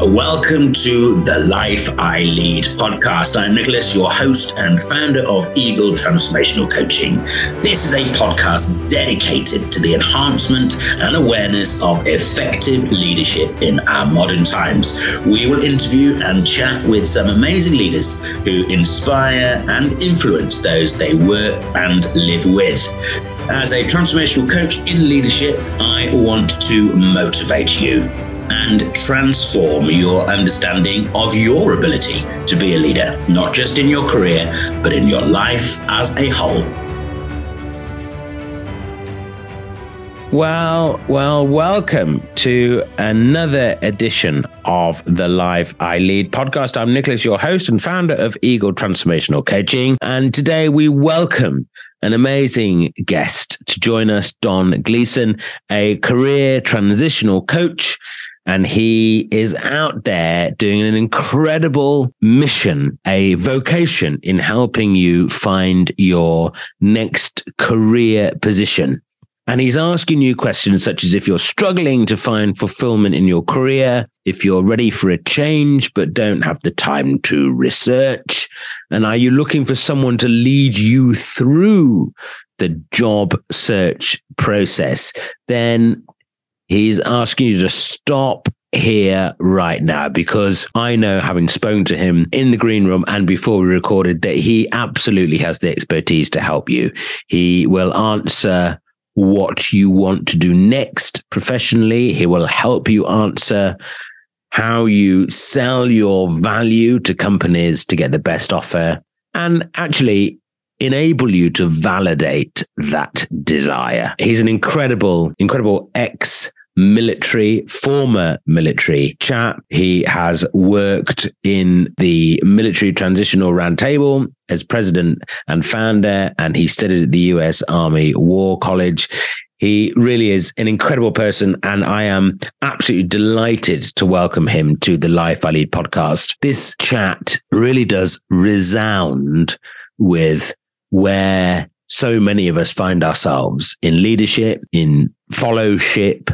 Welcome to the Life I Lead podcast. I'm Nicholas, your host and founder of Eagle Transformational Coaching. This is a podcast dedicated to the enhancement and awareness of effective leadership in our modern times. We will interview and chat with some amazing leaders who inspire and influence those they work and live with. As a transformational coach in leadership, I want to motivate you and transform your understanding of your ability to be a leader, not just in your career, but in your life as a whole. Well, well, welcome to another edition of the Life I Lead podcast. I'm Nicholas, your host and founder of Eagle Transformational Coaching. And today we welcome an amazing guest to join us, Don Gleason, a career transitional coach and he is out there doing an incredible mission, a vocation in helping you find your next career position. And he's asking you questions such as if you're struggling to find fulfillment in your career, if you're ready for a change but don't have the time to research, and are you looking for someone to lead you through the job search process, then He's asking you to stop here right now because I know, having spoken to him in the green room and before we recorded, that he absolutely has the expertise to help you. He will answer what you want to do next professionally. He will help you answer how you sell your value to companies to get the best offer and actually enable you to validate that desire. He's an incredible, incredible ex military, former military chap. He has worked in the military transitional roundtable as president and founder, and he studied at the US Army War College. He really is an incredible person, and I am absolutely delighted to welcome him to the Life I Lead podcast. This chat really does resound with where so many of us find ourselves in leadership, in followship,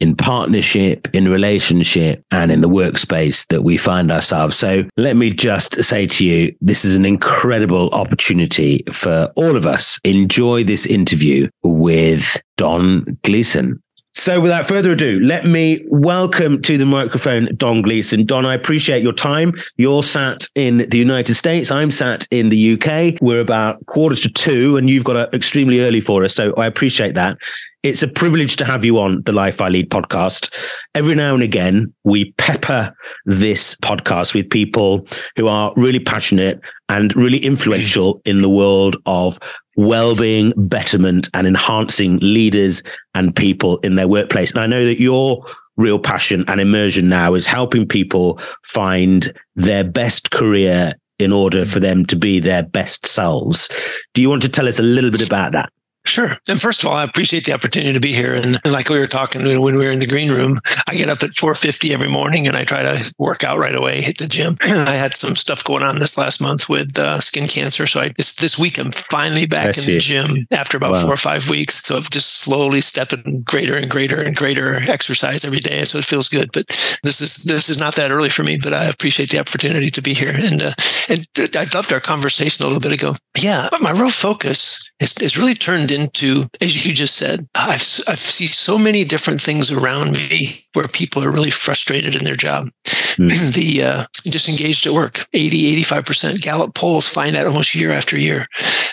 in partnership, in relationship, and in the workspace that we find ourselves. So let me just say to you, this is an incredible opportunity for all of us. Enjoy this interview with Don Gleason. So, without further ado, let me welcome to the microphone Don Gleason. Don, I appreciate your time. You're sat in the United States. I'm sat in the UK. We're about quarter to two, and you've got it extremely early for us. So, I appreciate that. It's a privilege to have you on the Life I Lead podcast. Every now and again, we pepper this podcast with people who are really passionate and really influential in the world of well-being, betterment, and enhancing leaders and people in their workplace. And I know that your real passion and immersion now is helping people find their best career in order for mm. them to be their best selves. Do you want to tell us a little bit about that? Sure. And first of all, I appreciate the opportunity to be here. And like we were talking when we were in the green room, I get up at 4:50 every morning and I try to work out right away, hit the gym. I had some stuff going on this last month with uh, skin cancer, so I this, this week I'm finally back in the gym after about wow. four or five weeks. So I've just slowly stepping greater and greater and greater exercise every day, so it feels good. But this is this is not that early for me, but I appreciate the opportunity to be here. And uh, and I loved our conversation a little bit ago. Yeah, but my real focus is, is really turned into, as you just said, I've, I've seen so many different things around me where people are really frustrated in their job. Mm. the uh, disengaged at work, 80, 85%. Gallup polls find that almost year after year.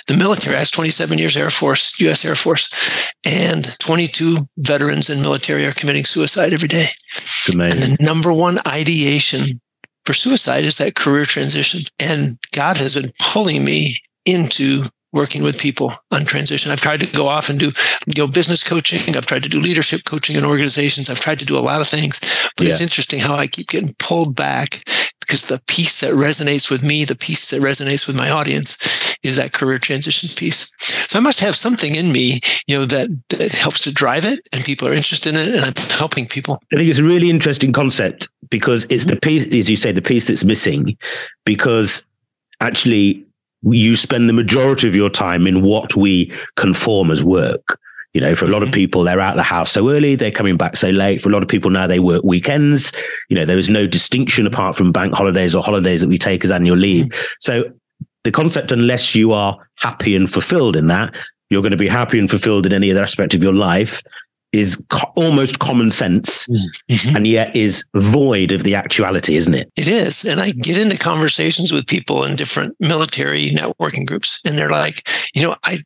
The military has 27 years Air Force, US Air Force, and 22 veterans in military are committing suicide every day. And the number one ideation for suicide is that career transition. And God has been pulling me into working with people on transition. I've tried to go off and do you know business coaching. I've tried to do leadership coaching in organizations. I've tried to do a lot of things, but yeah. it's interesting how I keep getting pulled back because the piece that resonates with me, the piece that resonates with my audience is that career transition piece. So I must have something in me, you know, that, that helps to drive it and people are interested in it and I'm helping people. I think it's a really interesting concept because it's mm-hmm. the piece, as you say, the piece that's missing because actually you spend the majority of your time in what we conform as work. You know, for a lot of people, they're out of the house so early, they're coming back so late. For a lot of people now, they work weekends. You know, there is no distinction apart from bank holidays or holidays that we take as annual leave. So the concept, unless you are happy and fulfilled in that, you're going to be happy and fulfilled in any other aspect of your life is co- almost common sense mm-hmm. and yet is void of the actuality, isn't it? It is. And I get into conversations with people in different military networking groups, and they're like, you know, I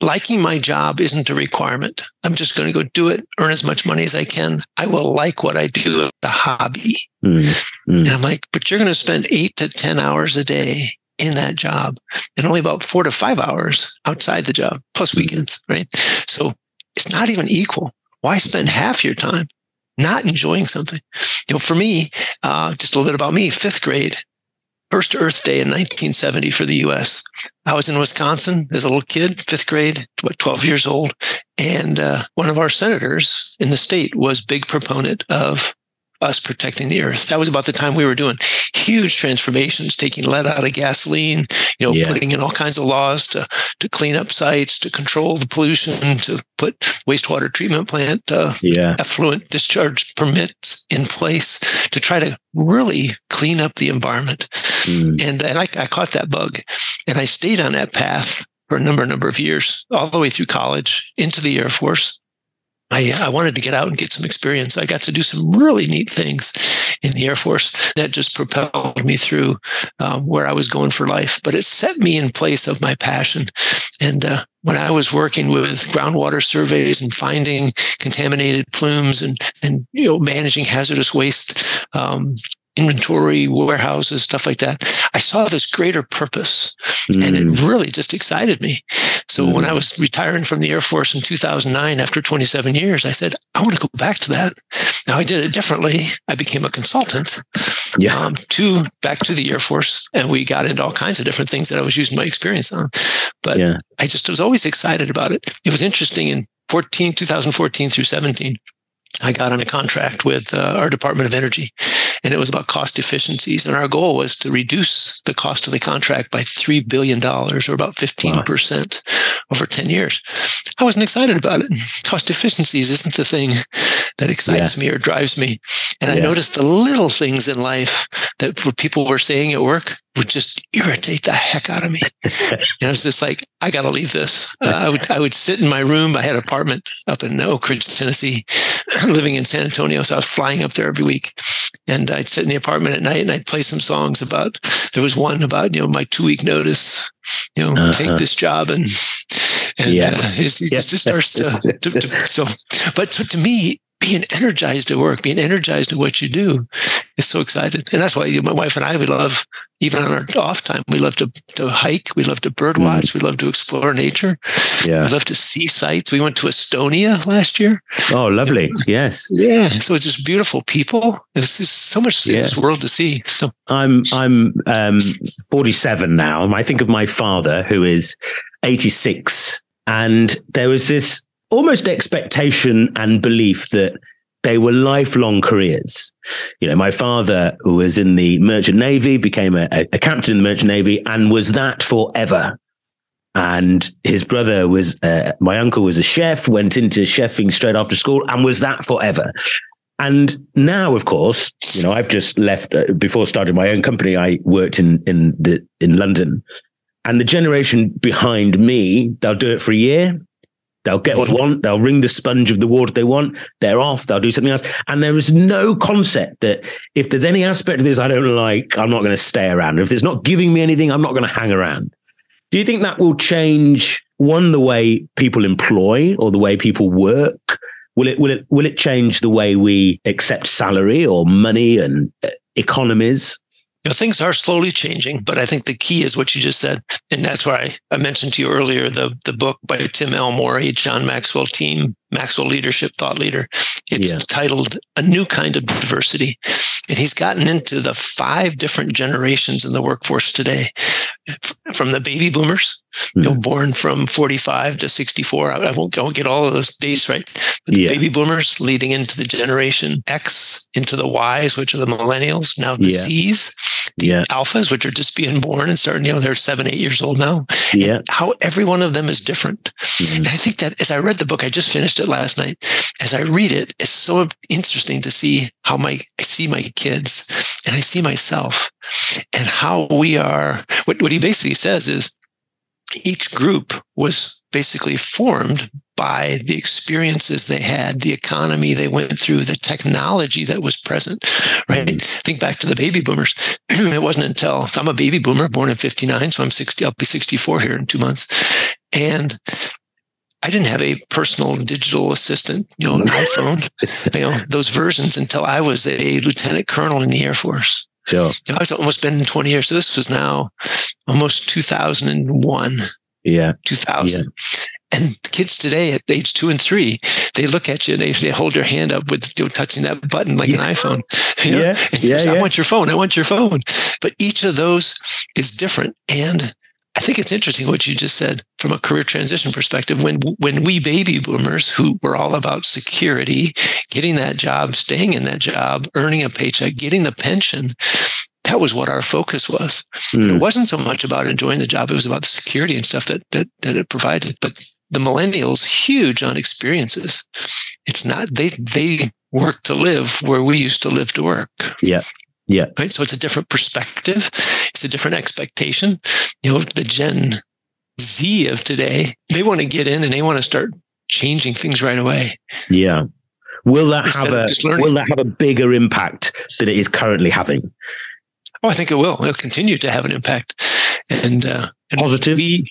liking my job isn't a requirement. I'm just going to go do it, earn as much money as I can. I will like what I do, the hobby. Mm-hmm. And I'm like, but you're going to spend eight to 10 hours a day in that job and only about four to five hours outside the job, plus weekends, right? So it's not even equal. Why spend half your time not enjoying something? You know, for me, uh, just a little bit about me, fifth grade, first Earth Day in 1970 for the US. I was in Wisconsin as a little kid, fifth grade, what, 12 years old. And uh, one of our senators in the state was big proponent of us protecting the earth. That was about the time we were doing huge transformations, taking lead out of gasoline, you know, yeah. putting in all kinds of laws to to clean up sites, to control the pollution, to put wastewater treatment plant uh, yeah. effluent discharge permits in place to try to really clean up the environment. Mm. And and I, I caught that bug, and I stayed on that path for a number number of years, all the way through college, into the Air Force, I, I wanted to get out and get some experience. I got to do some really neat things in the Air Force that just propelled me through um, where I was going for life. But it set me in place of my passion. And uh, when I was working with groundwater surveys and finding contaminated plumes and and you know managing hazardous waste um, inventory, warehouses, stuff like that. I saw this greater purpose mm. and it mm. really just excited me. So mm. when I was retiring from the Air Force in 2009, after 27 years, I said, I want to go back to that. Now I did it differently. I became a consultant yeah. Um, to back to the Air Force and we got into all kinds of different things that I was using my experience on. But yeah. I just was always excited about it. It was interesting in 14, 2014 through 17. I got on a contract with uh, our Department of Energy, and it was about cost efficiencies. And our goal was to reduce the cost of the contract by $3 billion, or about 15% wow. over 10 years. I wasn't excited about it. Cost efficiencies isn't the thing that excites yeah. me or drives me. And yeah. I noticed the little things in life that people were saying at work would just irritate the heck out of me. and I was just like, I got to leave this. Uh, I would I would sit in my room. I had an apartment up in Oak Ridge, Tennessee, living in San Antonio. So I was flying up there every week. And I'd sit in the apartment at night and I'd play some songs about, there was one about, you know, my two week notice, you know, uh-huh. take this job and, and yeah. uh, it, it just starts to, to, to, so, but to, to me, being energized at work, being energized at what you do is so excited. And that's why my wife and I, we love, even on our off time, we love to, to hike. We love to bird mm. watch. Mm. We love to explore nature. Yeah. We love to see sights. We went to Estonia last year. Oh, lovely. Yes. Yeah. So it's just beautiful people. There's just so much yeah. in this world to see. So I'm, I'm, um, 47 now. I think of my father who is 86 and there was this almost expectation and belief that they were lifelong careers. You know, my father was in the merchant navy, became a, a, captain in the merchant navy, and was that forever. And his brother was, uh, my uncle was a chef, went into chefing straight after school, and was that forever. And now, of course, you know, I've just left uh, before starting my own company. I worked in in the in London, and the generation behind me, they'll do it for a year, They'll get what they want. They'll wring the sponge of the water they want. They're off. They'll do something else. And there is no concept that if there's any aspect of this I don't like, I'm not going to stay around. If it's not giving me anything, I'm not going to hang around. Do you think that will change one the way people employ or the way people work? Will it will it will it change the way we accept salary or money and uh, economies? You know, things are slowly changing, but I think the key is what you just said. And that's why I mentioned to you earlier the, the book by Tim Elmore, John Maxwell team Maxwell Leadership Thought Leader. It's Yeah. titled A New Kind of Diversity. And he's gotten into the five different generations in the workforce today from the baby boomers, you know, born from 45 to 64. I, won't, I won't get all of those dates right. But the baby boomers leading into the generation X, into the Ys, which are the millennials, now the Yeah. Cs, the Yeah. alphas, which are just being born and starting, you know, they're seven, eight years old now. Yeah. How every one of them is different. Mhm. And I think that as I read the book, I just finished it last night. As I read it, it's so interesting to see how my I see my kids and I see myself and how we are. What, what he basically says is each group was basically formed by the experiences they had, the economy they went through, the technology that was present. Right. Mm-hmm. Think back to the baby boomers. it wasn't until I'm a baby boomer, born in '59, so I'm 60. I'll be 64 here in two months, and I didn't have a personal digital assistant, you know, an iPhone, you know, those versions until I was a lieutenant colonel in the Air Force. Yeah. You know, I was almost been 20 years. So this was now almost 2001, Yeah. 2000. And the kids today at age two and three, they look at you and they, they hold your hand up with you know, touching that button like Yeah. an iPhone. you know? Yeah. And Yeah. just, I want your phone. I want your phone. But each of those is different. And I think it's interesting what you just said from a career transition perspective. When when we baby boomers who were all about security, getting that job, staying in that job, earning a paycheck, getting the pension, that was what our focus was. Mm. It wasn't so much about enjoying the job; it was about the security and stuff that that, that it provided. But the millennials, huge on experiences. It's not they they work to live where we used to live to work. Yeah. Yeah. Right. So it's a different perspective. It's a different expectation. You know, the Gen Z of today, they want to get in and they want to start changing things right away. Yeah. Will that Instead have a will that have a bigger impact than it is currently having? Oh, I think it will. It'll continue to have an impact. And, uh, and Positive? We,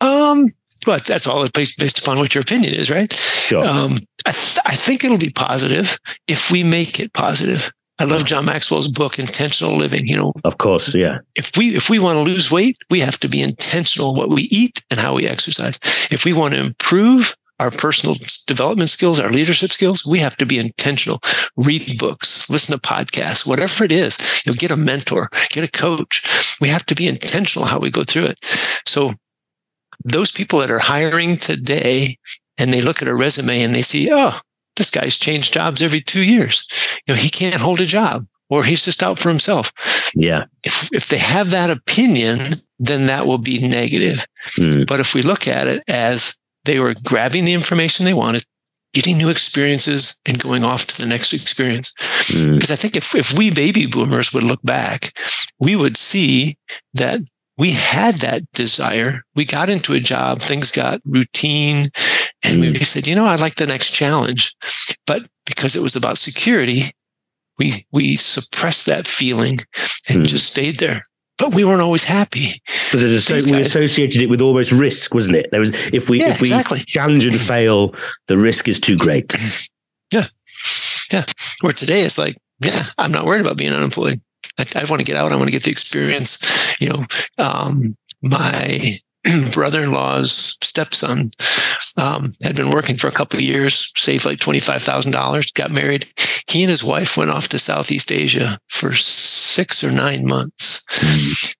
um, but that's all based, based upon what your opinion is, right? Sure. Um, I, th- I think it'll be positive if we make it positive. I love John Maxwell's book, Intentional Living. You know, of course. Yeah. if we if we want to lose weight, we have to be intentional what we eat and how we exercise. If we want to improve our personal development skills, our leadership skills, we have to be intentional. Read books, listen to podcasts, whatever it is. You know, get a mentor, get a coach. We have to be intentional how we go through it. So those people that are hiring today and they look at a resume and they see, oh, this guy's changed jobs every two years. You know, he can't hold a job or he's just out for himself Yeah. if if they have that opinion, then that will be negative. Mm. But if we look at it as they were grabbing the information they wanted, getting new experiences, and going off to the next experience, Mm. because I think if if we baby boomers would look back, we would see that we had that desire. We got into a job, things got routine, and we said, you know, I'd like the next challenge. But because it was about security, we we suppressed that feeling and Hmm. just stayed there. But we weren't always happy. Because it was These we associated it with almost risk, wasn't it? There was if we Yeah, if we exactly. challenge and fail, the risk is too great. Yeah. Yeah. Where today it's like, yeah, I'm not worried about being unemployed. I, I want to get out. I want to get the experience. You know, um, my brother-in-law's stepson um, had been working for a couple of years, saved like twenty-five thousand dollars, got married. He and his wife went off to Southeast Asia for six or nine months.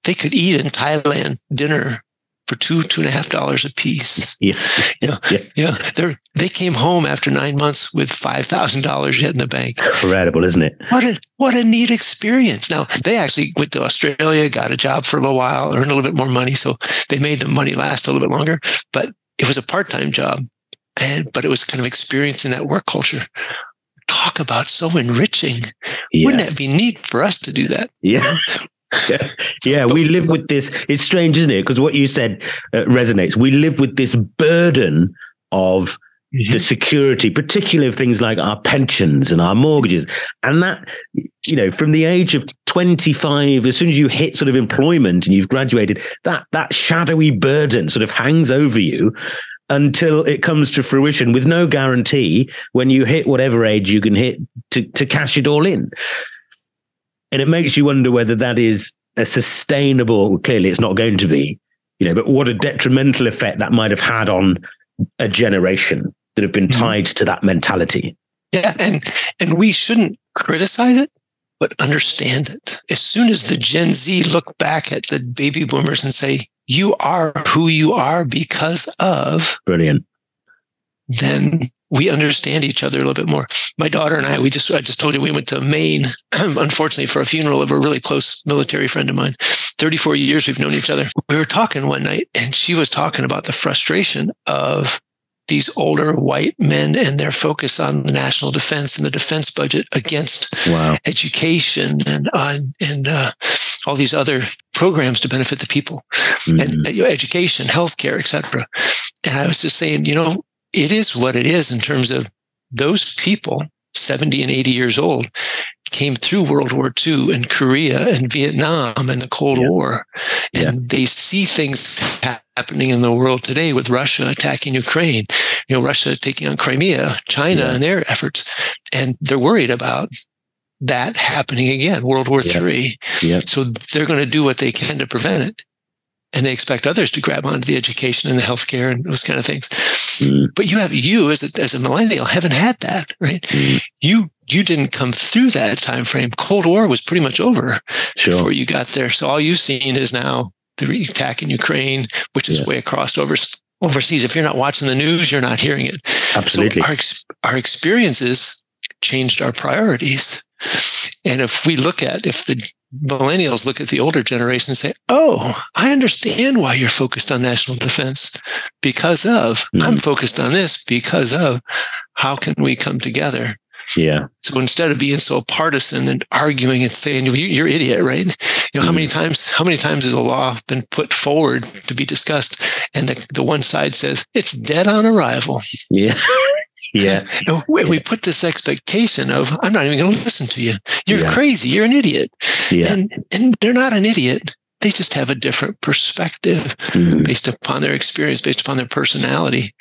They could eat in Thailand dinner for two two and a half dollars a piece. Yeah. Yeah. Yeah. Yeah, they they came home after nine months with five thousand dollars yet in the bank. Incredible, isn't it? What a what a neat experience! Now they actually went to Australia, got a job for a little while, earned a little bit more money, so they made the money last a little bit longer. But it was a part time job, and but it was kind of experiencing that work culture. Talk about so enriching! Wouldn't that be neat for us to do that? Yeah. Yeah. yeah, we live with this. It's strange, isn't it? Because what you said uh, resonates. We live with this burden of the security, particularly of things like our pensions and our mortgages. And that, you know, from the age of 25, as soon as you hit sort of employment and you've graduated, that that shadowy burden sort of hangs over you until it comes to fruition with no guarantee when you hit whatever age you can hit to, to cash it all in. And it makes you wonder whether that is a sustainable, clearly it's not going to be, you know, but what a detrimental effect that might have had on a generation that have been mm-hmm. tied to that mentality. Yeah, and and we shouldn't criticize it, but understand it. As soon as the Gen Z look back at the baby boomers and say, "You are who you are because of," Brilliant. then we understand each other a little bit more. My daughter and I, we just, I just told you we went to Maine, unfortunately, for a funeral of a really close military friend of mine. 34 years we've known each other. We were talking one night and she was talking about the frustration of these older white men and their focus on the national defense and the defense budget against wow. education and uh, and uh, all these other programs to benefit the people mm-hmm. and uh, education, healthcare, etc. And I was just saying, you know, it is what it is in terms of those people 70 and 80 years old came through World War II and Korea and Vietnam and the Cold yeah. War. And yeah. they see things happening in the world today with Russia attacking Ukraine, you know, Russia taking on Crimea, China yeah. and their efforts. And they're worried about that happening again, World War III. So they're going to do what they can to prevent it and they expect others to grab onto the education and the healthcare and those kind of things. Mm. But you have you as a, as a millennial haven't had that, right? Mm. You you didn't come through that time frame. Cold War was pretty much over sure. before you got there. So all you've seen is now the attack in Ukraine, which is yeah. way across over, overseas. If you're not watching the news, you're not hearing it. Absolutely. So our our experiences changed our priorities. And if we look at if the millennials look at the older generation and say, Oh, I understand why you're focused on national defense because of, mm-hmm. I'm focused on this because of how can we come together? Yeah. So instead of being so partisan and arguing and saying you're idiot, right? You know, how many mm-hmm. times, how many times has a law been put forward to be discussed and the, the one side says it's dead on arrival? Yeah. Yeah. No, we, we, put this expectation of, I'm not even going to listen to you. You're yeah. crazy. You're an idiot. Yeah. And, and they're not an idiot. They just have a different perspective mm-hmm. based upon their experience, based upon their personality.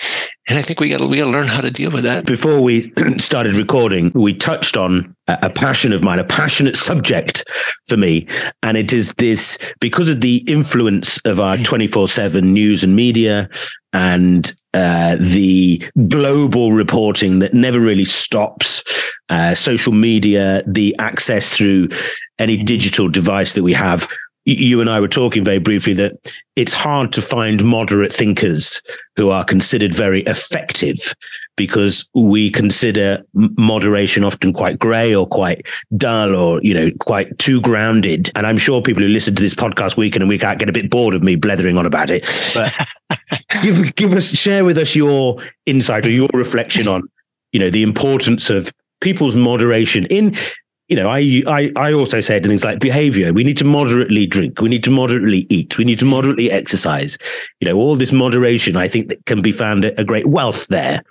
And I think we got to we got to learn how to deal with that. Before we started recording, we touched on a, a passion of mine, a passionate subject for me, and it is this because of the influence of our mm. twenty four seven news and media and uh, the global reporting that never really stops, uh, social media, the access through any digital device that we have. You and I were talking very briefly that it's hard to find moderate thinkers who are considered very effective because we consider moderation often quite grey or quite dull or you know quite too grounded. And i'm sure people who listen to this podcast week in and week out get a bit bored of me blethering on about it. But give, give us share with us your insight or your reflection on you know the importance of people's moderation in you know, I, I, I also said things like behavior. We need to moderately drink. We need to moderately eat. We need to moderately exercise. You know, all this moderation, I think that can be found a great wealth there.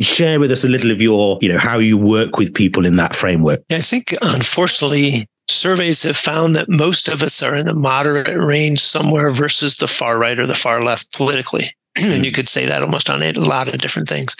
Share with us a little of your, you know, how you work with people in that framework. I think, unfortunately, surveys have found that most of us are in a moderate range somewhere versus the far right or the far left politically. and you could say that almost on a lot of different things.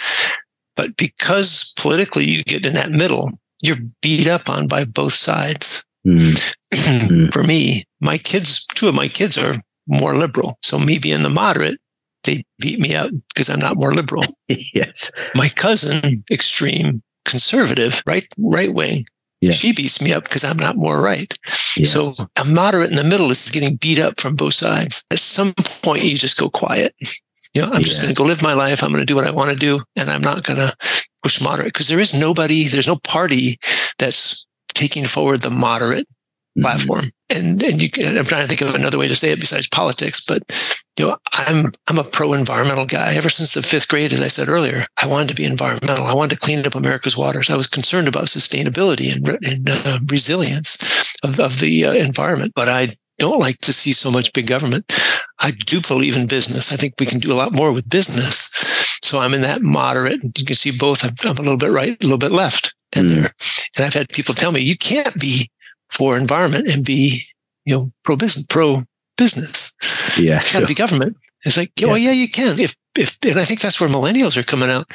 But because politically you get in that middle, you're beat up on by both sides. Mm. For me, my kids, two of my kids are more liberal. So me being the moderate, they beat me up because I'm not more liberal. yes. My cousin, extreme conservative, right, right wing. Yeah. She beats me up because I'm not more right. Yeah. So a moderate in the middle is getting beat up from both sides. At some point, you just go quiet. You know, I'm yeah. just going to go live my life. I'm going to do what I want to do, and I'm not going to push moderate because there is nobody, there's no party that's taking forward the moderate mm-hmm. platform. And and you can, I'm trying to think of another way to say it besides politics, but you know, I'm I'm a pro environmental guy. Ever since the fifth grade, as I said earlier, I wanted to be environmental. I wanted to clean up America's waters. I was concerned about sustainability and, and uh, resilience of, of the uh, environment, but I don't like to see so much big government. I do believe in business. I think we can do a lot more with business. So I'm in that moderate. You can see both. I'm, I'm a little bit right, a little bit left in mm. there. And I've had people tell me you can't be for environment and be, you know, pro business, pro business. Yeah, got to be government. It's like, yeah. well, yeah, you can. If if, and I think that's where millennials are coming out.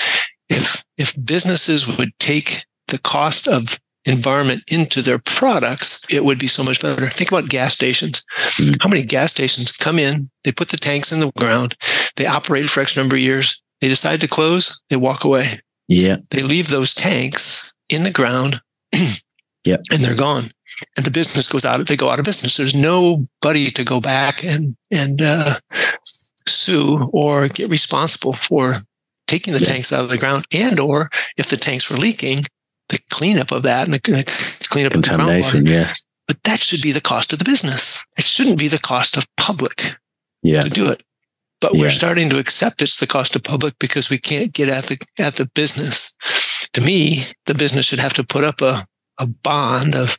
If if businesses would take the cost of environment into their products, it would be so much better. Think about gas stations. Mm-hmm. How many gas stations come in, they put the tanks in the ground, they operate for X number of years, They decide to close, they walk away. Yeah. They leave those tanks in the ground. yeah. And they're gone. And the business goes out, they go out of business. There's nobody to go back and, and, uh, sue or get responsible for taking the yeah. tanks out of the ground and, or if the tanks were leaking, the cleanup of that and the, cleanup of the groundwater. Yeah. But that should be the cost of the business. It shouldn't be the cost of public yeah. to do it. But yeah. we're starting to accept it's the cost of public because we can't get at the at the business. To me, the business should have to put up a, a bond of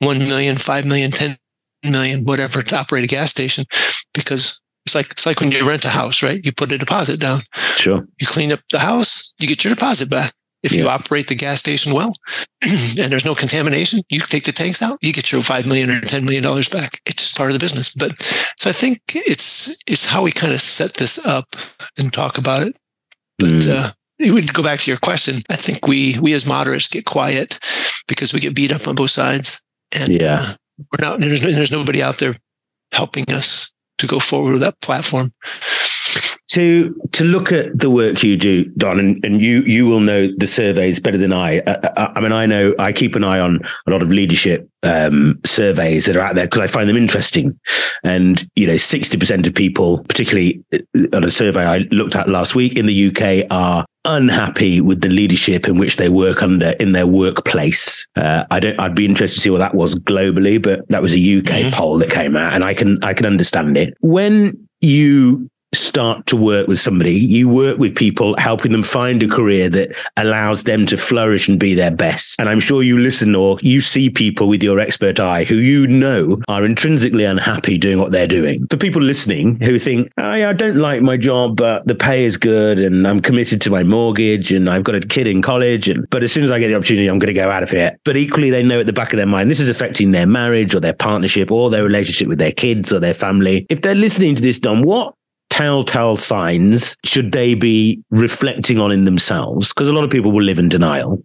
1 million, 5 million, 10 million, whatever to operate a gas station because it's like it's like when you rent a house, right? You put a deposit down. Sure. You clean up the house, you get your deposit back. If yeah. you operate the gas station well and there's no contamination, you take the tanks out, you get your five million or ten million dollars back. It's just part of the business. But so I think it's it's how we kind of set this up and talk about it. But mm. uh, it would go back to your question. I think we we as moderates get quiet because we get beat up on both sides, and yeah, uh, we're not. There's, there's nobody out there helping us to go forward with that platform to to look at the work you do, Don, and, and you you will know the surveys better than I. I. Uh, uh, I. mean, I know I keep an eye on a lot of leadership um, surveys that are out there because I find them interesting. And you know, sixty percent of people, particularly uh, on a survey I looked at last week in the UK, are unhappy with the leadership in which they work under in their workplace. Uh, I don't. I'd be interested to see what that was globally, but that was a UK mm-hmm. poll that came out, and I can I can understand it when you start to work with somebody, you work with people, helping them find a career that allows them to flourish and be their best. And I'm sure you listen or you see people with your expert eye who you know are intrinsically unhappy doing what they're doing. For people listening who think, I don't like my job, but the pay is good and I'm committed to my mortgage and I've got a kid in college. And but as soon as I get the opportunity, I'm going to go out of here. But equally, they know at the back of their mind, this is affecting their marriage or their partnership or their relationship with their kids or their family. If they're listening to this, Don, what telltale signs should they be reflecting on in themselves? Because a lot of people will live in denial.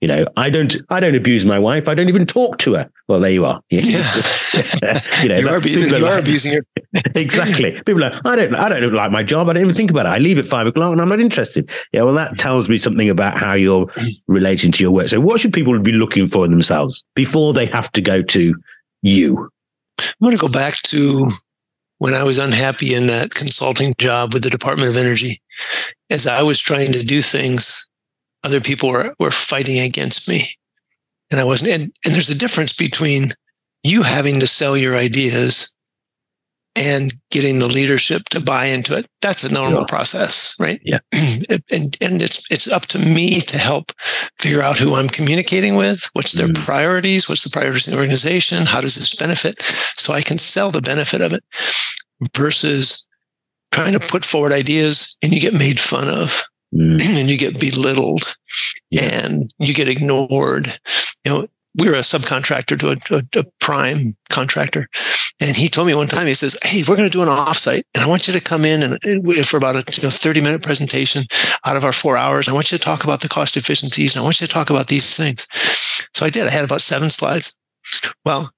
You know, I don't, I don't abuse my wife. I don't even talk to her. Well, there you are. Yeah. you know, you are, you are like, abusing her. exactly. People are, I don't, I don't like my job. I don't even think about it. I leave at five o'clock and I'm not interested. Yeah. Well, that tells me something about how you're relating to your work. So what should people be looking for in themselves before they have to go to you? I'm going to go back to when I was unhappy in that consulting job with the Department of Energy, as I was trying to do things, other people were, were fighting against me. And I wasn't, and, and there's a difference between you having to sell your ideas and getting the leadership to buy into it. That's a normal yeah. process, right? Yeah. and and it's it's up to me to help figure out who I'm communicating with, what's their mm. priorities, what's the priorities in the organization, how does this benefit, so I can sell the benefit of it versus trying to put forward ideas and you get made fun of mm. and you get belittled yeah. and you get ignored. You know, we were a subcontractor to a, a, a, prime contractor. And he told me one time, he says, Hey, we're going to do an offsite and I want you to come in and, and for about a you know, 30 minute presentation out of our four hours. I want you to talk about the cost efficiencies and I want you to talk about these things. So I did. I had about seven slides. Well,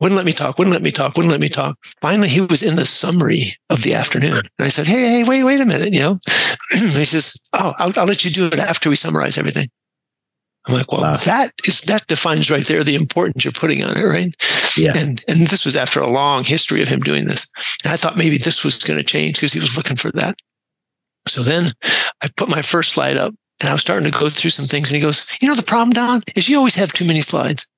wouldn't let me talk, wouldn't let me talk, wouldn't let me talk. Finally, he was in the summary of the afternoon. And I said, Hey, hey, wait, wait a minute. You know, he says, Oh, I'll, I'll let you do it after we summarize everything. I'm like, well, wow. that is that defines right there the importance you're putting on it, right? Yeah. And and this was after a long history of him doing this. And I thought maybe this was going to change because he was looking for that. So then I put my first slide up and I was starting to go through some things. And he goes, You know, the problem, Don, is you always have too many slides.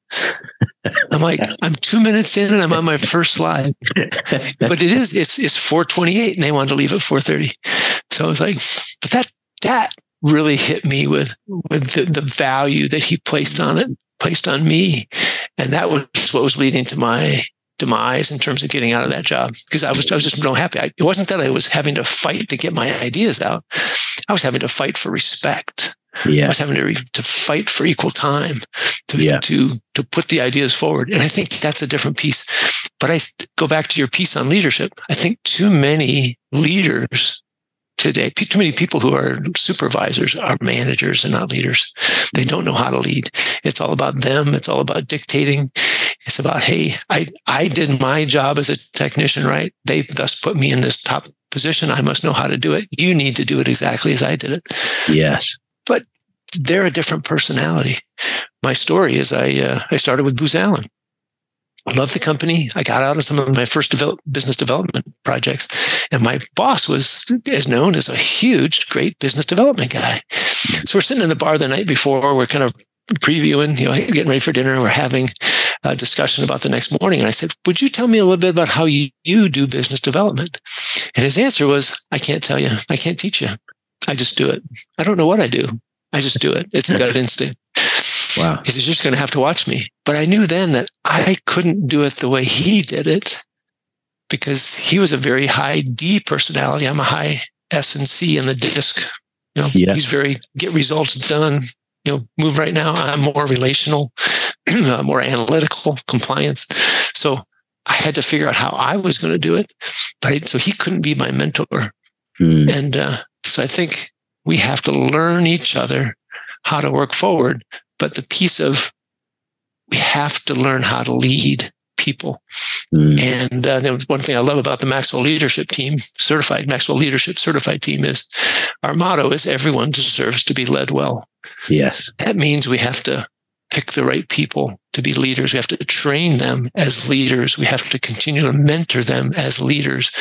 I'm like, I'm two minutes in and I'm on my first slide. but it is, it's it's 428 and they wanted to leave at 430. So I was like, but that that really hit me with with the, the value that he placed on it, placed on me. And that was what was leading to my demise in terms of getting out of that job because I was I was just no happy. I, it wasn't that I was having to fight to get my ideas out. I was having to fight for respect. Yeah. I was having to, to fight for equal time to, yeah. to, to put the ideas forward. And I think that's a different piece. But I go back to your piece on leadership. I think too many leaders today. Too many people who are supervisors are managers and not leaders. They don't know how to lead. It's all about them. It's all about dictating. It's about, hey, I, I did my job as a technician, right? They thus put me in this top position. I must know how to do it. You need to do it exactly as I did it. Yes. But they're a different personality. My story is I uh, I started with Booz Allen. I love the company. I got out of some of my first develop, business development projects, and my boss was as known as a huge, great business development guy. So we're sitting in the bar the night before. We're kind of previewing, you know, getting ready for dinner. We're having a discussion about the next morning, and I said, "Would you tell me a little bit about how you, you do business development?" And his answer was, "I can't tell you. I can't teach you. I just do it. I don't know what I do. I just do it. It's a gut instinct." Wow. He says, You're just going to have to watch me. But I knew then that I couldn't do it the way he did it because he was a very high D personality. I'm a high S and C in the disc. You know, Yeah. he's very get results done. You know, move right now. I'm more relational, uh, more analytical, compliance. So I had to figure out how I was going to do it. But I- so he couldn't be my mentor. Hmm. And uh, so I think we have to learn each other how to work forward. But the piece of we have to learn how to lead people. Hmm. And uh, one thing I love about the Maxwell Leadership Team, certified Maxwell Leadership Certified Team, is our motto is everyone deserves to be led well. Yes. That means we have to pick the right people to be leaders. We have to train them as leaders. We have to continue to mentor them as leaders.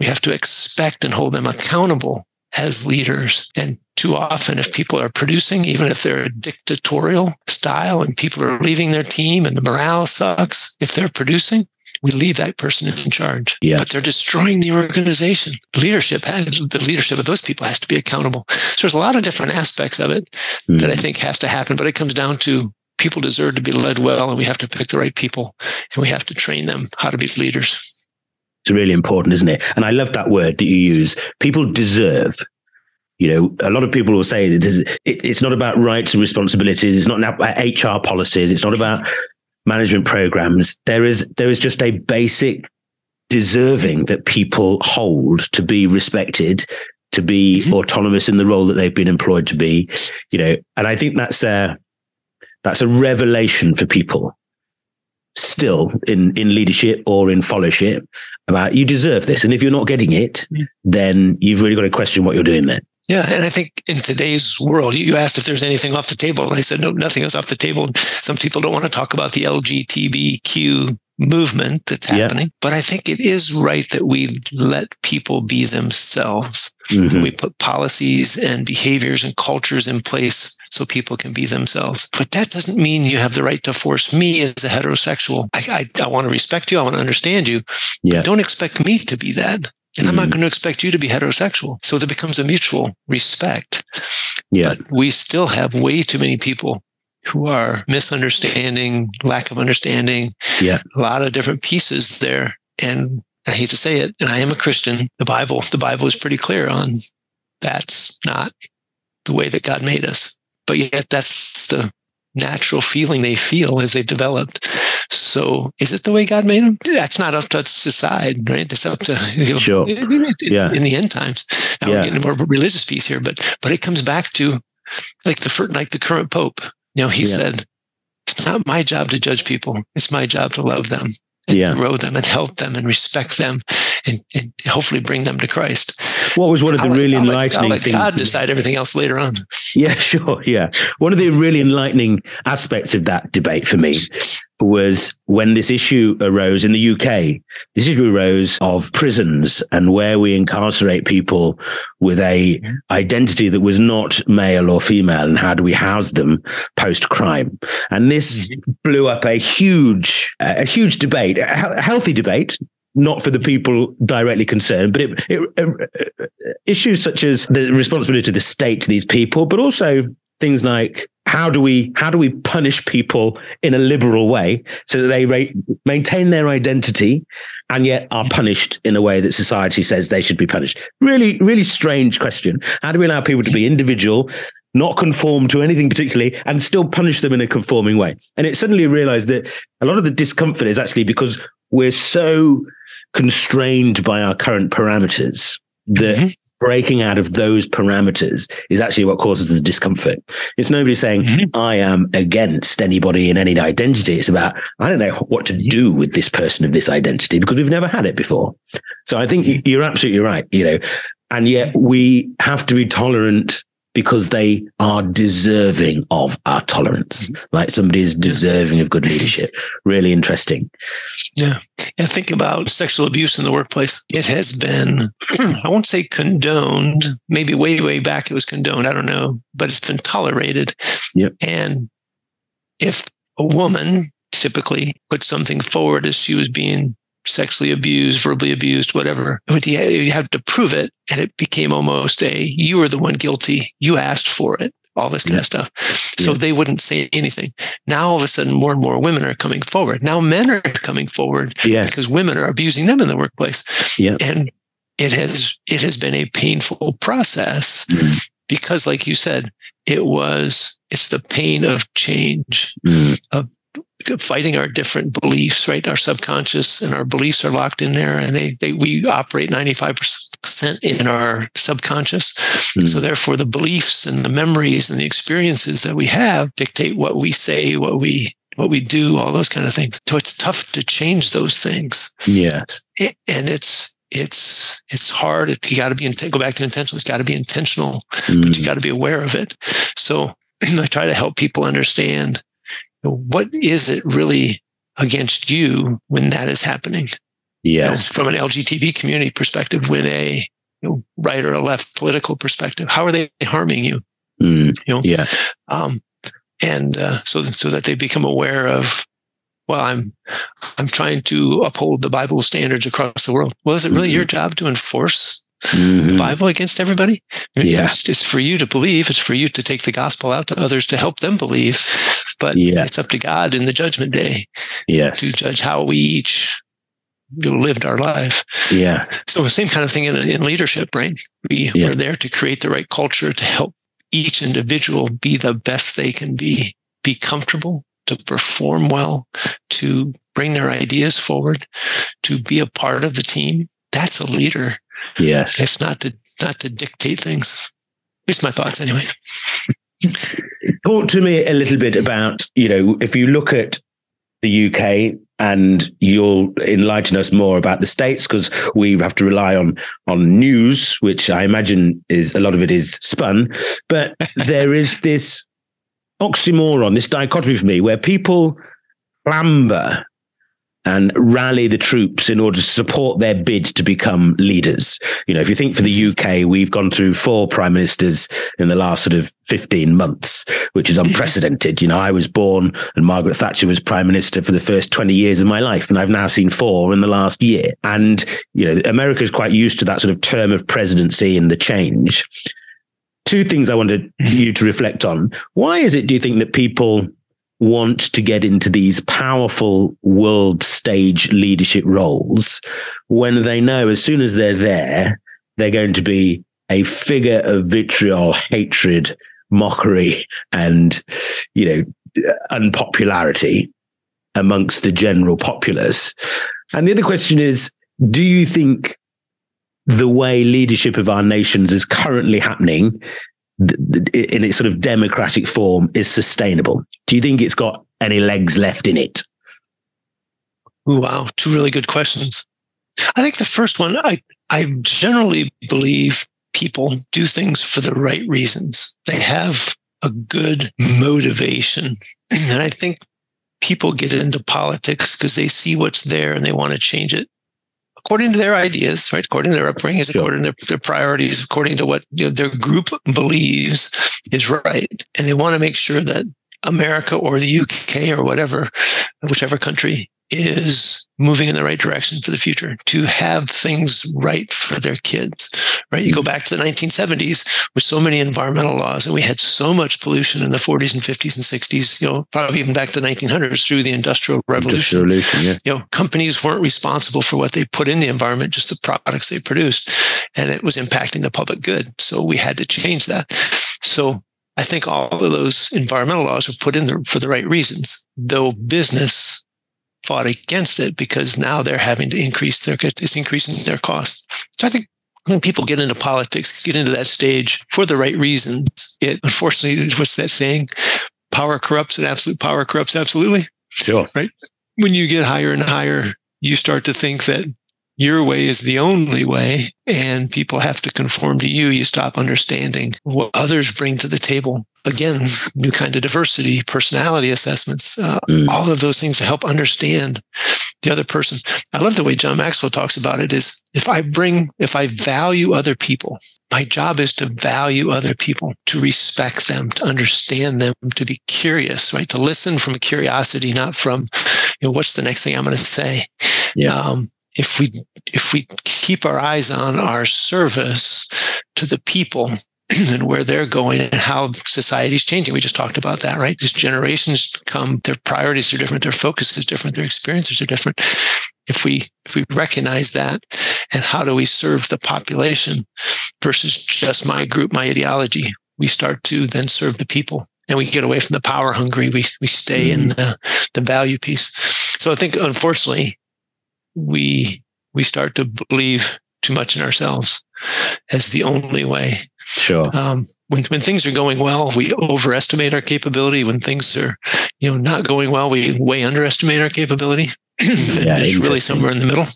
We have to expect and hold them accountable as leaders. And too often, if people are producing, even if they're a dictatorial style and people are leaving their team and the morale sucks, if they're producing, we leave that person in charge. Yeah. But they're destroying the organization. Leadership, has- the leadership of those people has to be accountable. So there's a lot of different aspects of it Hmm. that I think has to happen. But it comes down to people deserve to be led well, and we have to pick the right people, and we have to train them how to be leaders. It's really important, isn't it? And I love that word that you use. People deserve. You know, a lot of people will say that it, it's not about rights and responsibilities. It's not about HR policies. It's not about management programs. There is there is just a basic deserving that people hold to be respected, to be Mhm. autonomous in the role that they've been employed to be. You know, and I think that's a that's a revelation for people still in in leadership or in fellowship about you deserve this and if you're not getting it Yeah. then you've really got to question what you're doing there Yeah, and I think in today's world, you asked if there's anything off the table, and I said no, nothing is off the table. Some people don't want to talk about the LGBTQ movement that's Yeah. happening, but I think it is right that we let people be themselves. Mhm. We put policies and behaviors and cultures in place so people can be themselves. But that doesn't mean you have the right to force me as a heterosexual. I, I, I want to respect you. I want to understand you. Yeah. Don't expect me to be that. And I'm not Mhm. going to expect you to be heterosexual. So there becomes a mutual respect. yeah But we still have way too many people who are misunderstanding, lack of understanding. Yeah. A lot of different pieces there. And I hate to say it, and I am a Christian. The Bible, the Bible is pretty clear on that's not the way that God made us. But yet that's the natural feeling they feel as they've developed. So is it the way God made them? That's not up to us to decide, right? It's up to you know, Sure. Yeah. in the end times. Now Yeah. we're getting a more religious piece here, but but it comes back to like the like the current pope. You know, he Yeah. said, "It's not my job to judge people. It's my job to love them and Yeah. grow them and help them and respect them and, and hopefully bring them to Christ." What was one of the I'll really I'll enlightening I'll things God decide everything else later on. Yeah, sure. Yeah. One of the really enlightening aspects of that debate for me was when this issue arose in the UK. This issue arose of prisons and where we incarcerate people with a identity that was not male or female and how do we house them post crime. And this mm-hmm. blew up a huge, a huge debate, a healthy debate. Not for the people directly concerned, but it, it, uh, issues such as the responsibility of the state to these people, but also things like how do we how do we punish people in a liberal way so that they ra- maintain their identity and yet are punished in a way that society says they should be punished? Really really strange question. How do we allow people to be individual not conform to anything particularly and still punish them in a conforming way? And it suddenly realized that a lot of the discomfort is actually because we're so constrained by our current parameters that Mhm. breaking out of those parameters is actually what causes the discomfort. It's nobody saying, mm-hmm. I am against anybody in any identity. It's about, I don't know what to do with this person of this identity because we've never had it before. So I think you're absolutely right, you know, and yet we have to be tolerant because they are deserving of our tolerance. Mm-hmm. Like somebody is deserving of good leadership. Really interesting. Yeah. Yeah. Think about sexual abuse in the workplace. It has been, I won't say condoned, maybe way, way back it was condoned. I don't know, but it's been tolerated. Yep. And if a woman typically put something forward as she was being sexually abused, verbally abused, whatever. You had to prove it. And it became almost a, you were the one guilty. You asked for it, all this kind yeah. of stuff. So yeah. they wouldn't say anything. Now all of a sudden, more and more women are coming forward. Now men are coming forward yes. because women are abusing them in the workplace. Yeah. And it has, it has been a painful process mm. because like you said, it was, it's the pain of change, mm. of fighting our different beliefs, right? Our subconscious and our beliefs are locked in there and they, they we operate 95% in our subconscious. Mm. So therefore the beliefs and the memories and the experiences that we have dictate what we say, what we what we do, all those kind of things. So it's tough to change those things. Yeah. And it's it's it's hard. It, you got to be go back to intentional. It's got to be intentional, mm. but you hmm. got to be aware of it. So I try to help people understand what is it really against you when that is happening? Yes. You know, from an LGBT community perspective, when a you know, right or a left political perspective, how are they harming you? Mm, you know, yeah. Um, and uh, so so that they become aware of, well, I'm I'm trying to uphold the Bible standards across the world. Well, is it really mm-hmm. your job to enforce mm-hmm. the Bible against everybody. Yeah. It's, it's, for you to believe. It's for you to take the gospel out to others to help them believe. But yeah. it's up to God in the judgment day yes. to judge how we each lived our life. Yeah. So the same kind of thing in, in leadership, right? We yeah. are there to create the right culture to help each individual be the best they can be, be comfortable, to perform well, to bring their ideas forward, to be a part of the team. That's a leader. Yes. It's not to not to dictate things. It's my thoughts anyway. Talk to me a little bit about, you know, if you look at the UK and you'll enlighten us more about the states because we have to rely on on news which i imagine is a lot of it is spun but there is this oxymoron this dichotomy for me where people clamber and rally the troops in order to support their bid to become leaders. You know, if you think for the UK, we've gone through four prime ministers in the last sort of 15 months, which is unprecedented. you know, I was born and Margaret Thatcher was prime minister for the first 20 years of my life. And I've now seen four in the last year. And, you know, America is quite used to that sort of term of presidency and the change. Two things I wanted you to reflect on. Why is it, do you think, that people want to get into these powerful world stage leadership roles when they know as soon as they're there, they're going to be a figure of vitriol, hatred, mockery, and, you know, unpopularity amongst the general populace. And the other question is do you think the way leadership of our nations is currently happening in its sort of democratic form is sustainable? Do you think it's got any legs left in it? Wow, two really good questions. I think the first one, I, I generally believe people do things for the right reasons. They have a good motivation. And I think people get into politics because they see what's there and they want to change it according to their ideas, right? According to their upbringings, sure. according to their, their, priorities, according to what you know, their group believes is right. And they want to make sure that America or the UK or whatever, whichever country is moving in the right direction for the future to have things right for their kids right you go mm-hmm. back to the 1970s with so many environmental laws and we had so much pollution in the 40s and 50s and 60s you know probably even back to the 1900s through the industrial revolution, revolution yeah. you know companies weren't responsible for what they put in the environment just the products they produced and it was impacting the public good so we had to change that so I think all of those environmental laws were put in there for the right reasons, though business fought against it because now they're having to increase their it's increasing their costs. So I think when people get into politics, get into that stage for the right reasons, it unfortunately, what's that saying? Power corrupts and absolute power corrupts absolutely. Sure. Right. When you get higher and higher, you start to think that your way is the only way and people have to conform to you. You stop understanding what others bring to the table. Again, new kind of diversity, personality assessments, uh, mm. all of those things to help understand the other person. I love the way John Maxwell talks about it is if I bring, if I value other people, my job is to value other people, to respect them, to understand them, to be curious, right? To listen from a curiosity, not from, you know, what's the next thing I'm going to say? Yeah. Um, if we if we keep our eyes on our service to the people and where they're going and how society's changing. We just talked about that, right? These generations come, their priorities are different, their focus is different, their experiences are different. If we if we recognize that and how do we serve the population versus just my group, my ideology, we start to then serve the people and we get away from the power hungry. We we stay mm-hmm. in the, the value piece. So I think unfortunately we we start to believe too much in ourselves as the only way. Sure. Um, when when things are going well, we overestimate our capability. When things are, you know, not going well, we way underestimate our capability. yeah, it's really somewhere in the middle.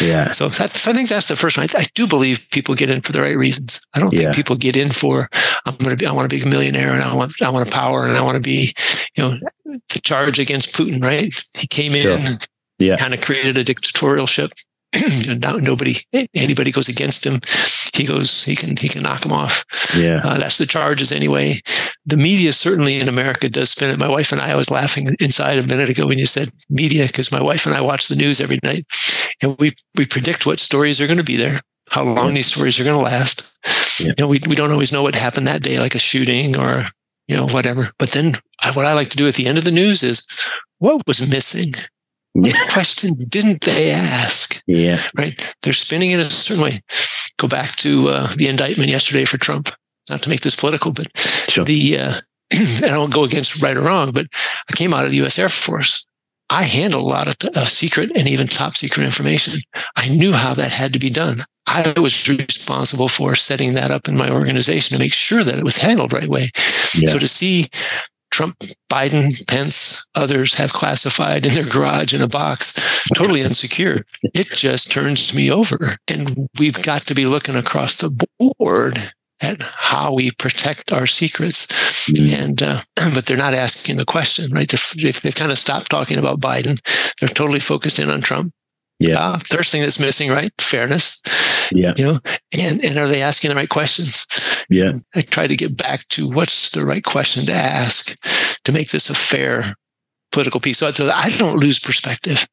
Yeah. So that's, I think that's the first one. I, I, do believe people get in for the right reasons. I don't yeah. think people get in for I'm going to be I want to be a millionaire and I want I want a power and I want to be you know the charge against Putin. Right? He came sure. in yeah. kind of created a dictatorialship. now nobody, anybody goes against him, he goes, he can, he can knock him off. Yeah, uh, that's the charges anyway. The media certainly in America does spin it. My wife and I, I was laughing inside a minute ago when you said media, because my wife and I watch the news every night, and we we predict what stories are going to be there, how long yeah. these stories are going to last. Yeah. You know, we we don't always know what happened that day, like a shooting or you know whatever. But then, I, what I like to do at the end of the news is, what was missing? What question didn't they ask? Yeah. Right. They're spinning it a certain way. Go back to uh, the indictment yesterday for Trump. Not to make this political, but sure. the uh, I don't go against right or wrong, but I came out of the U.S. Air Force. I handled a lot of uh, secret and even top secret information. I knew how that had to be done. I was responsible for setting that up in my organization to make sure that it was handled right way. Yeah. So to see Trump, Biden, Pence, others have classified in their garage in a box, totally unsecure. It just turns me over. And we've got to be looking across the board at how we protect our secrets. Mm-hmm. And, uh, but they're not asking the question, right? They've, they've kind of stopped talking about Biden. They're totally focused in on Trump. Yeah. Uh, first thing that's missing, right? Fairness. Yeah. You know, and, and are they asking the right questions? Yeah. I try to get back to what's the right question to ask to make this a fair political piece. So, so I don't lose perspective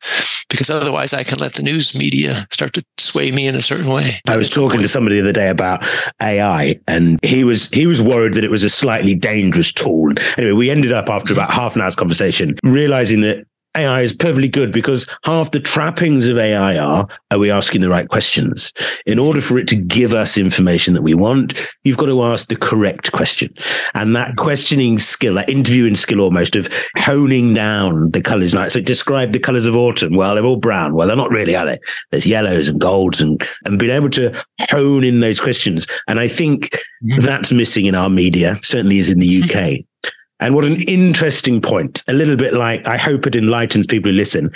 because otherwise I can let the news media start to sway me in a certain way. I was talking to somebody the other day about AI and he was he was worried that it was a slightly dangerous tool. Anyway, we ended up after about half an hour's conversation realizing that AI is perfectly good because half the trappings of AI are are we asking the right questions? In order for it to give us information that we want, you've got to ask the correct question. And that questioning skill, that interviewing skill almost of honing down the colors. Like, so describe the colors of autumn. Well, they're all brown. Well, they're not really, are they? There's yellows and golds and, and being able to hone in those questions. And I think mm-hmm. that's missing in our media, certainly is in the UK. And what an interesting point. A little bit like I hope it enlightens people who listen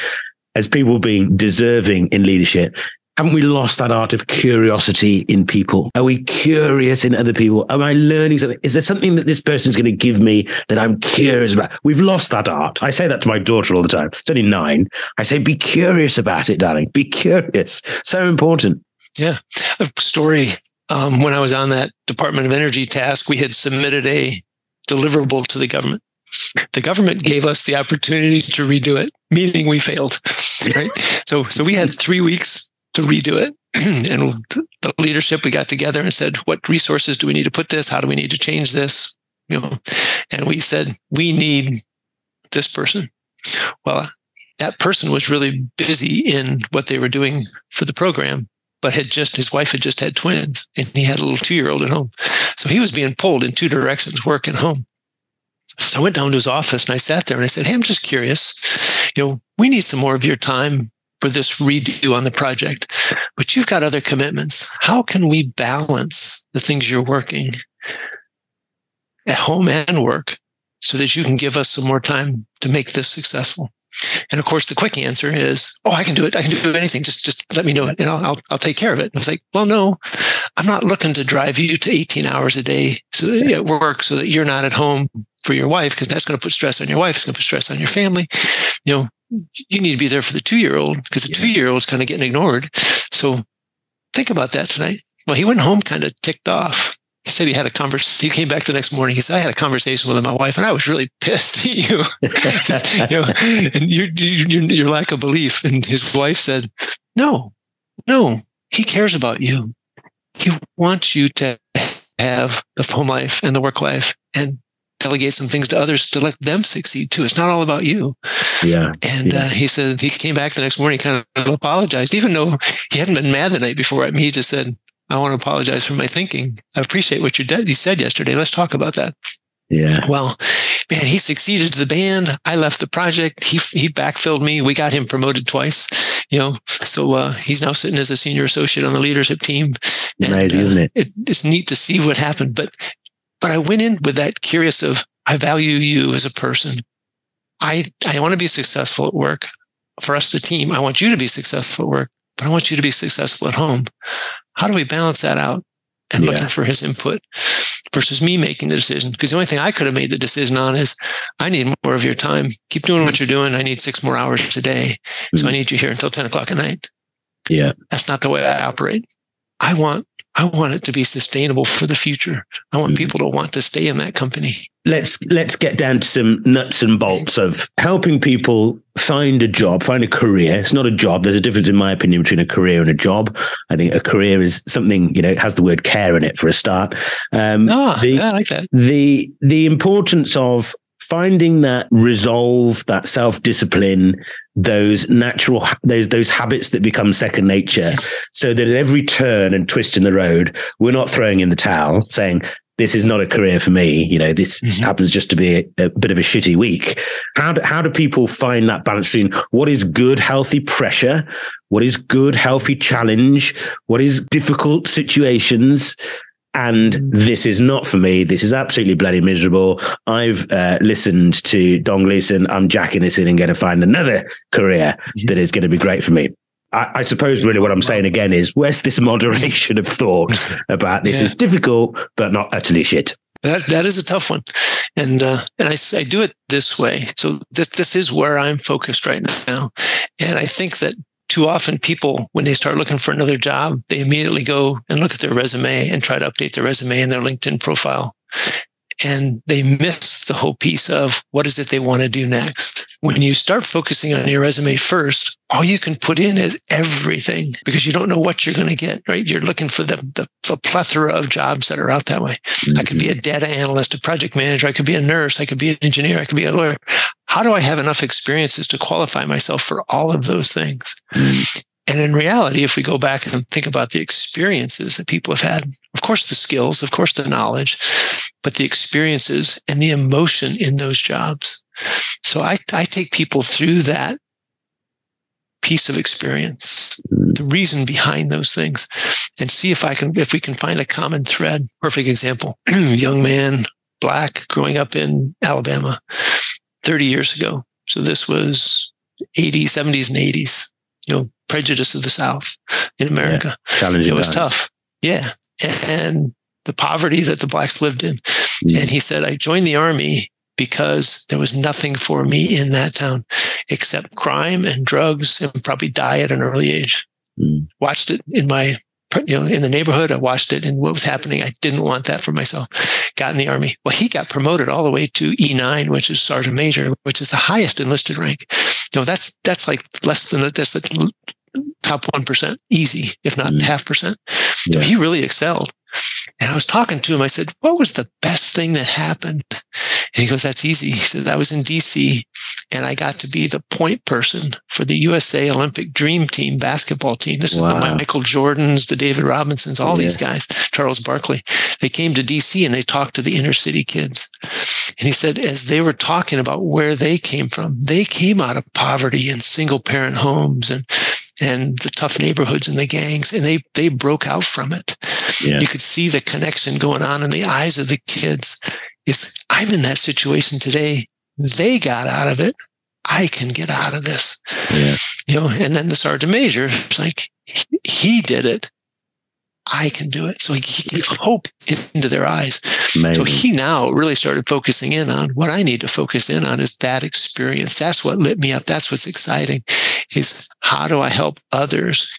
as people being deserving in leadership. Haven't we lost that art of curiosity in people? Are we curious in other people? Am I learning something? Is there something that this person's going to give me that I'm curious about? We've lost that art. I say that to my daughter all the time. It's only nine. I say, be curious about it, darling. Be curious. So important. Yeah. A story. Um, when I was on that Department of Energy task, we had submitted a deliverable to the government. The government gave us the opportunity to redo it, meaning we failed. Right. So, so we had three weeks to redo it. and the leadership, we got together and said, what resources do we need to put this? How do we need to change this? You know, and we said, we need this person. Well, that person was really busy in what they were doing for the program but had just his wife had just had twins and he had a little two year old at home. So he was being pulled in two directions, work and home. So I went down to his office and I sat there and I said, Hey, I'm just curious. You know, we need some more of your time for this redo on the project, but you've got other commitments. How can we balance the things you're working at home and work so that you can give us some more time to make this successful? And of course, the quick answer is, "Oh, I can do it. I can do anything. Just, just let me know it, and I'll, I'll, I'll take care of it." And I was like, "Well, no, I'm not looking to drive you to 18 hours a day so at work so that you're not at home for your wife because that's going to put stress on your wife. It's going to put stress on your family. You know, you need to be there for the two year old because the yeah. two year old is kind of getting ignored. So think about that tonight. Well, he went home kind of ticked off. He said he had a conversation. He came back the next morning. He said, I had a conversation with my wife and I was really pissed at you. Just, you know, and your, your, your lack of belief. And his wife said, no, no, he cares about you. He wants you to have the home life and the work life and delegate some things to others to let them succeed too. It's not all about you. Yeah. And yeah. Uh, he said he came back the next morning, kind of apologized, even though he hadn't been mad the night before at me. He just said, I want to apologize for my thinking. I appreciate what you did. You said yesterday. Let's talk about that. Yeah. Well, man, he succeeded to the band. I left the project. He he backfilled me. We got him promoted twice. You know, so uh, he's now sitting as a senior associate on the leadership team. And, uh, isn't it? it? It's neat to see what happened. But but I went in with that curious of I value you as a person. I I want to be successful at work. For us, the team, I want you to be successful at work, but I want you to be successful at home. How do we balance that out? And yeah. looking for his input versus me making the decision. Because the only thing I could have made the decision on is I need more of your time. Keep doing what you're doing. I need six more hours a day. So mm-hmm. I need you here until 10 o'clock at night. Yeah. That's not the way I operate. I want I want it to be sustainable for the future. I want mm-hmm. people to want to stay in that company. Let's let's get down to some nuts and bolts of helping people find a job, find a career. It's not a job. There's a difference, in my opinion, between a career and a job. I think a career is something you know it has the word care in it for a start. Um, oh, the, yeah, I like that. The the importance of finding that resolve, that self discipline, those natural those those habits that become second nature. So that at every turn and twist in the road we're not throwing in the towel saying this is not a career for me you know this mm-hmm. happens just to be a, a, bit of a shitty week. How do, how do people find that balance between what is good healthy pressure what is good healthy challenge what is difficult situations and this is not for me. This is absolutely bloody miserable. I've uh, listened to Don Gleason. I'm jacking this in and going to find another career mm-hmm. that is going to be great for me. I, I, suppose really what I'm saying again is where's this moderation of thought about this yeah. is difficult, but not utterly shit. That that is a tough one, and uh, and I, I do it this way. So this this is where I'm focused right now, and I think that too often people when they start looking for another job they immediately go and look at their resume and try to update their resume and their linkedin profile and they miss the whole piece of what is it they want to do next. When you start focusing on your resume first, all you can put in is everything because you don't know what you're going to get, right? You're looking for the, the, the, plethora of jobs that are out that way. Mm-hmm. I could be a data analyst, a project manager. I could be a nurse. I could be an engineer. I could be a lawyer. How do I have enough experiences to qualify myself for all of those things? Mm-hmm. And in reality, if we go back and think about the experiences that people have had, of course, the skills, of course, the knowledge, but the experiences and the emotion in those jobs. So I, I take people through that piece of experience, the reason behind those things, and see if I can, if we can find a common thread. Perfect example. Young man, black, growing up in Alabama 30 years ago. So this was 80s, 70s, and 80s. You know, prejudice of the South in America. Yeah, it was tough. Yeah. And the poverty that the blacks lived in. Mm. And he said, I joined the army because there was nothing for me in that town except crime and drugs and probably die at an early age. Mm. Watched it in my you know, in the neighborhood. I watched it and what was happening. I didn't want that for myself. Got in the army. Well, he got promoted all the way to E9, which is sergeant major, which is the highest enlisted rank. You know, that's, that's like less than the, that's the top 1%, easy, if not mm. half percent. Yeah. So he really excelled. And I was talking to him. I said, What was the best thing that happened? And he goes, That's easy. He said, I was in DC and I got to be the point person for the USA Olympic Dream Team basketball team. This wow. is the Michael Jordans, the David Robinsons, all yeah. these guys, Charles Barkley. They came to DC and they talked to the inner city kids. And he said, as they were talking about where they came from, they came out of poverty and single parent homes and and the tough neighborhoods and the gangs, and they they broke out from it. Yeah. You could see the connection going on in the eyes of the kids. It's I'm in that situation today. They got out of it. I can get out of this. Yeah. You know, and then the sergeant major, it's like he did it. I can do it. So he, gave hope into their eyes. Amazing. So he now really started focusing in on what I need to focus in on is that experience. That's what lit me up. That's what's exciting is how do I help others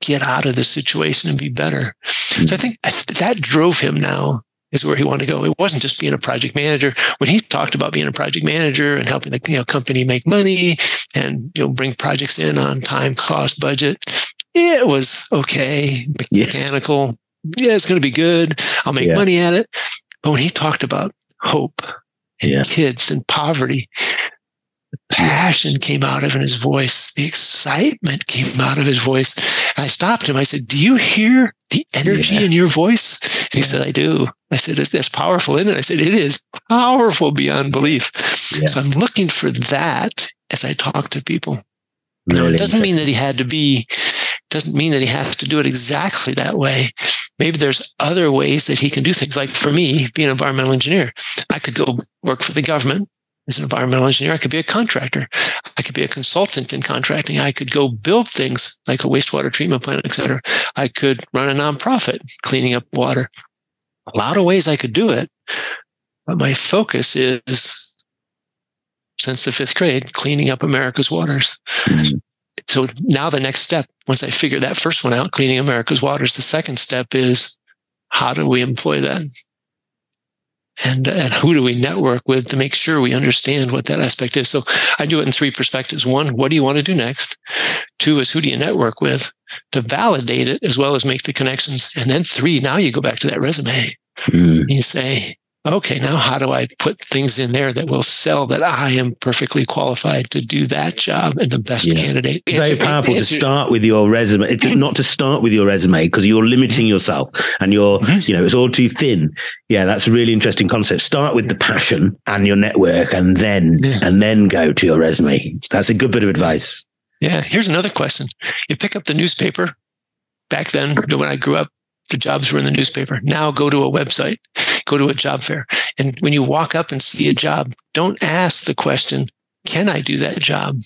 get out of the situation and be better? Mm-hmm. So I think that drove him now is where he wanted to go. It wasn't just being a project manager. When he talked about being a project manager and helping the you know, company make money and you know bring projects in on time, cost, budget, it was okay, mechanical. Yeah, yeah it's going to be good. I'll make yeah. money at it. But when he talked about hope and yeah. kids and poverty, the passion came out of in his voice. The excitement came out of his voice. And I stopped him. I said, Do you hear the energy yeah. in your voice? And he yeah. said, I do. I said, That's powerful, isn't it? I said, It is powerful beyond belief. Yeah. So I'm looking for that as I talk to people. Really it doesn't mean that he had to be doesn't mean that he has to do it exactly that way. Maybe there's other ways that he can do things. Like for me, being an environmental engineer, I could go work for the government as an environmental engineer. I could be a contractor. I could be a consultant in contracting. I could go build things like a wastewater treatment plant, et cetera. I could run a nonprofit cleaning up water. A lot of ways I could do it. But my focus is since the fifth grade, cleaning up America's waters. Mm-hmm so now the next step, once I figure that first one out, cleaning America's waters, the second step is how do we employ that? And, and who do we network with to make sure we understand what that aspect is? So I do it in three perspectives. One, what do you want to do next? Two is who do you network with to validate it as well as make the connections? And then three, now you go back to that resume. Mm. You say, okay, now how do I put things in there that will sell that I am perfectly qualified to do that job and the best yeah. candidate? It's very powerful to start with your resume, not to start with your resume because you're limiting yourself and you're, you know, it's all too thin. Yeah, that's a really interesting concept. Start with the passion and your network and then, yeah. and then go to your resume. That's a good bit of advice. Yeah. Here's another question. You pick up the newspaper back then when I grew up, the jobs were in the newspaper. Now go to a website, go to a job fair. And when you walk up and see a job, don't ask the question, can I do that job?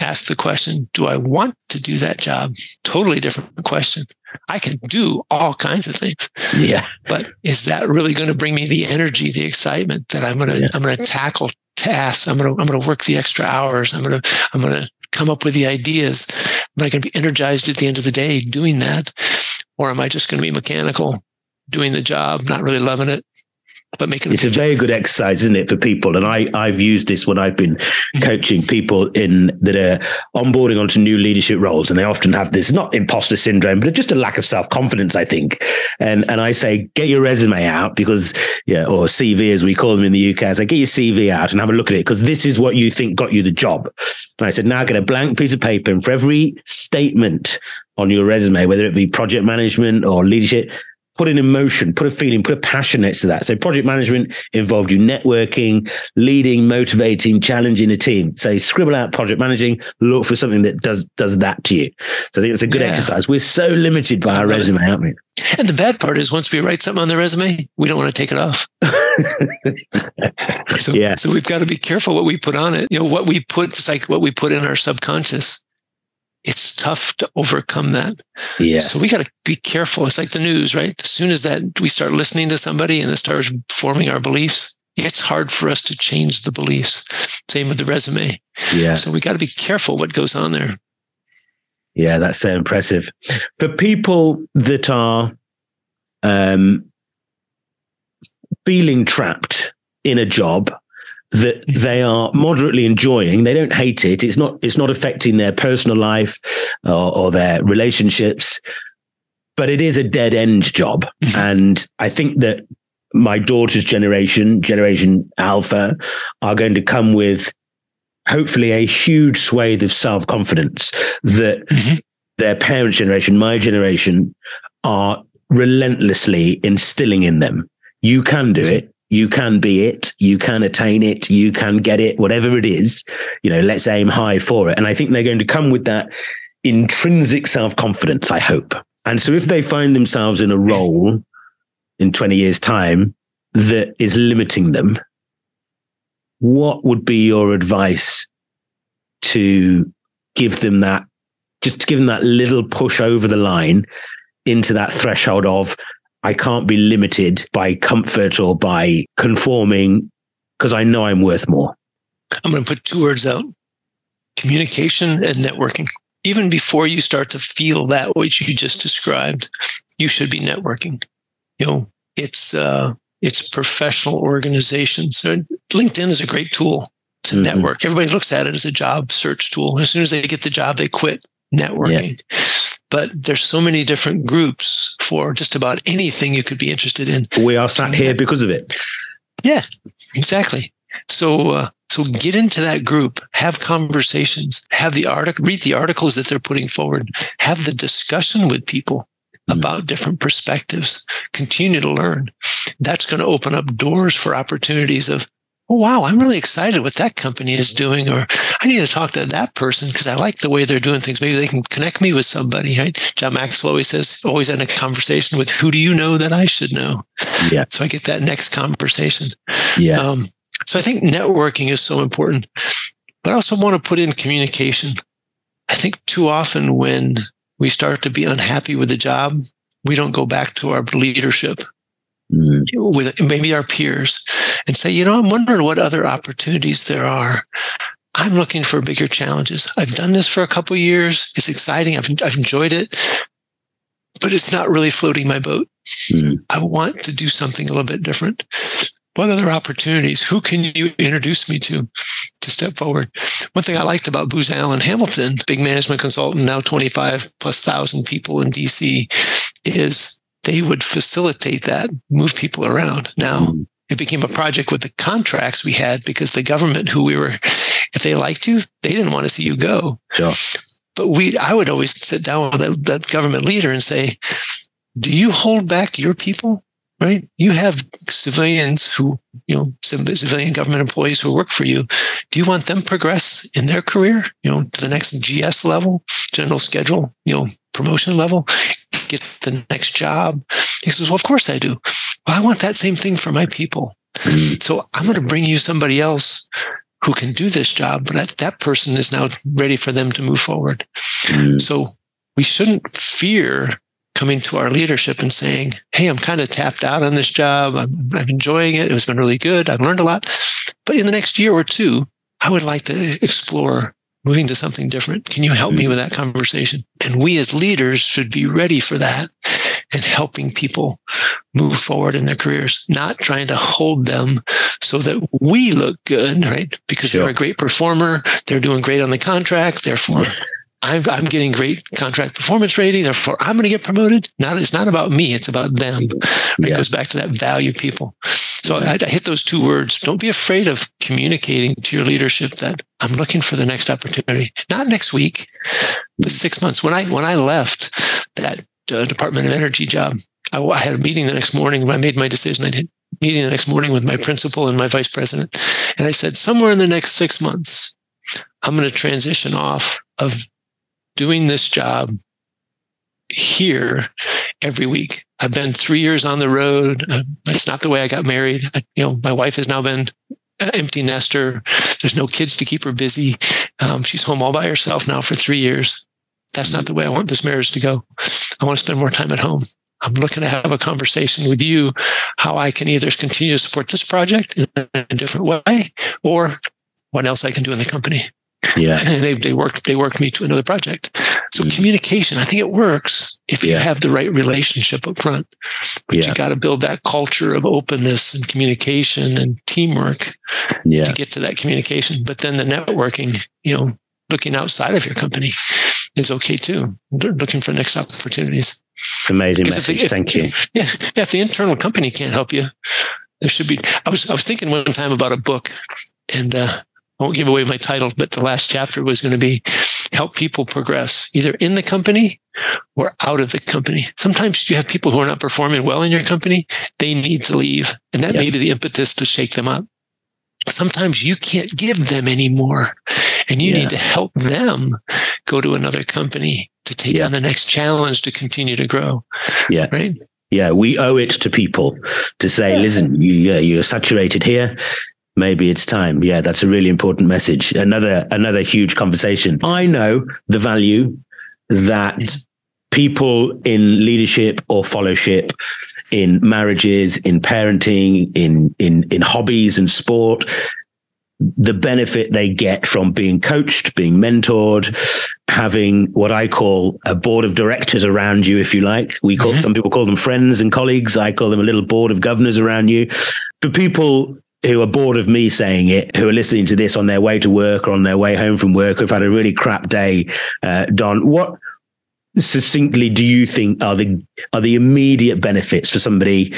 Ask the question, do I want to do that job? Totally different question. I can do all kinds of things. Yeah. But is that really going to bring me the energy, the excitement that I'm going to, yeah. I'm going to tackle tasks. I'm going to, I'm going to work the extra hours. I'm going to, I'm going to come up with the ideas. Am I going to be energized at the end of the day doing that? Or am I just going to be mechanical, doing the job, not really loving it? But making it's a very good exercise, isn't it, for people? And I, I've used this when I've been mm-hmm. coaching people in that are onboarding onto new leadership roles, and they often have this not imposter syndrome, but just a lack of self confidence, I think. And and I say, get your resume out because yeah, or CV as we call them in the UK. I say, get your CV out and have a look at it because this is what you think got you the job. And I said, now get a blank piece of paper, and for every statement on your resume, whether it be project management or leadership, put an emotion, put a feeling, put a passion next to that. So project management involved you networking, leading, motivating, challenging a team. So scribble out project managing, look for something that does does that to you. So I think it's a good yeah. exercise. We're so limited by our resume, aren't we? And the bad part is once we write something on the resume, we don't want to take it off. so, yeah. so we've got to be careful what we put on it. You know, what we put, it's like what we put in our subconscious it's tough to overcome that. Yeah. So we got to be careful. It's like the news, right? As soon as that we start listening to somebody and it starts forming our beliefs, it's hard for us to change the beliefs. Same with the resume. Yeah. So we got to be careful what goes on there. Yeah, that's so impressive. For people that are um, feeling trapped in a job that they are moderately enjoying. They don't hate it. It's not. It's not affecting their personal life or, or their relationships. But it is a dead end job, mm-hmm. and I think that my daughter's generation, Generation Alpha, are going to come with hopefully a huge swathe of self confidence that mm-hmm. their parents' generation, my generation, are relentlessly instilling in them. You can do it you can be it, you can attain it, you can get it, whatever it is, you know, let's aim high for it. And I think they're going to come with that intrinsic self confidence, I hope. And so if they find themselves in a role in 20 years' time that is limiting them, what would be your advice to give them that, just to give them that little push over the line into that threshold of, I can't be limited by comfort or by conforming because I know I'm worth more? I'm going to put two words out communication and networking. Even before you start to feel that which you just described, you should be networking. You know, it's uh, it's professional organizations. So LinkedIn is a great tool to mm-hmm. network. Everybody looks at it as a job search tool. As soon as they get the job, they quit networking. Yeah. But there's so many different groups for just about anything you could be interested in. We are sat here because of it. Yeah, exactly. So, uh, so get into that group, have conversations, have the article, read the articles that they're putting forward, have the discussion with people mm-hmm. about different perspectives, continue to learn. That's going to open up doors for opportunities of, oh, wow, I'm really excited what that company is doing, or I need to talk to that person because I like the way they're doing things. Maybe they can connect me with somebody. Right? John Maxwell always says, always in a conversation with who do you know that I should know? Yeah. So I get that next conversation. Yeah. Um, so I think networking is so important. But I also want to put in communication. I think too often when we start to be unhappy with the job, we don't go back to our leadership mm. with maybe our peers and say, you know, I'm wondering what other opportunities there are. I'm looking for bigger challenges. I've done this for a couple years. It's exciting. I've, I've enjoyed it, but it's not really floating my boat. Mm. I want to do something a little bit different. What other opportunities? Who can you introduce me to to step forward? One thing I liked about Booz Allen Hamilton, big management consultant, now 25 plus thousand people in DC, is they would facilitate that, move people around. Now, mm. it became a project with the contracts we had because the government who we were, if they liked you, they didn't want to see you go. Yeah. But we, I would always sit down with that, that government leader and say, do you hold back your people? right? You have civilians who, you know, civilian government employees who work for you. Do you want them progress in their career, you know, to the next GS level, general schedule, you know, promotion level, get the next job? He says, well, of course I do. Well, I want that same thing for my people. Mm. So I'm going to bring you somebody else who can do this job, but that, that person is now ready for them to move forward. Mm. So we shouldn't fear coming to our leadership and saying, Hey, I'm kind of tapped out on this job. I'm, I'm enjoying it. It's been really good. I've learned a lot. But in the next year or two, I would like to explore moving to something different. Can you help me mm-hmm. with that conversation? And we as leaders should be ready for that and helping people move forward in their careers, not trying to hold them so that we look good, right? Because sure. they're a great performer. They're doing great on the contract. Therefore, I'm, I'm getting great contract performance rating. Therefore, I'm going to get promoted. Not, it's not about me. It's about them. It goes back to that value people. So I, I hit those two words. Don't be afraid of communicating to your leadership that I'm looking for the next opportunity, not next week, but six months. When I, when I left that uh, Department of Energy job, I, I, had a meeting the next morning. When I made my decision, I did meeting the next morning with my principal and my vice president. And I said, somewhere in the next six months, I'm going to transition off of doing this job here every week. I've been three years on the road. Uh, it's not the way I got married. I, you know, my wife has now been empty nester. There's no kids to keep her busy. Um, she's home all by herself now for three years. That's not the way I want this marriage to go. I want to spend more time at home. I'm looking to have a conversation with you how I can either continue to support this project in a different way or what else I can do in the company. Yeah. And they, they worked, they worked me to another project. So mm communication, I think it works if you have the right relationship up front. But yeah. you got to build that culture of openness and communication and teamwork yeah. to get to that communication. But then the networking, you know, looking outside of your company is okay too. looking for next opportunities. Amazing message. If the, if, Thank you. Yeah. If the internal company can't help you, there should be. I was I was thinking one time about a book, and uh, won't give away my title, but the last chapter was going to be help people progress either in the company or out of the company. Sometimes you have people who are not performing well in your company. They need to leave. And that yep. may be the impetus to shake them up. sometimes you can't give them anymore and you yeah. need to help them go to another company to take yeah. on the next challenge to continue to grow yeah right yeah we owe it to people to say listen you, yeah, you're saturated here maybe it's time yeah that's a really important message another another huge conversation i know the value that people in leadership or fellowship in marriages in parenting in in in hobbies and sport the benefit they get from being coached, being mentored, having what I call a board of directors around you, if you like. We call mm-hmm. some people call them friends and colleagues. I call them a little board of governors around you. For people who are bored of me saying it, who are listening to this on their way to work or on their way home from work, who've had a really crap day, uh, Don, what succinctly do you think are the are the immediate benefits for somebody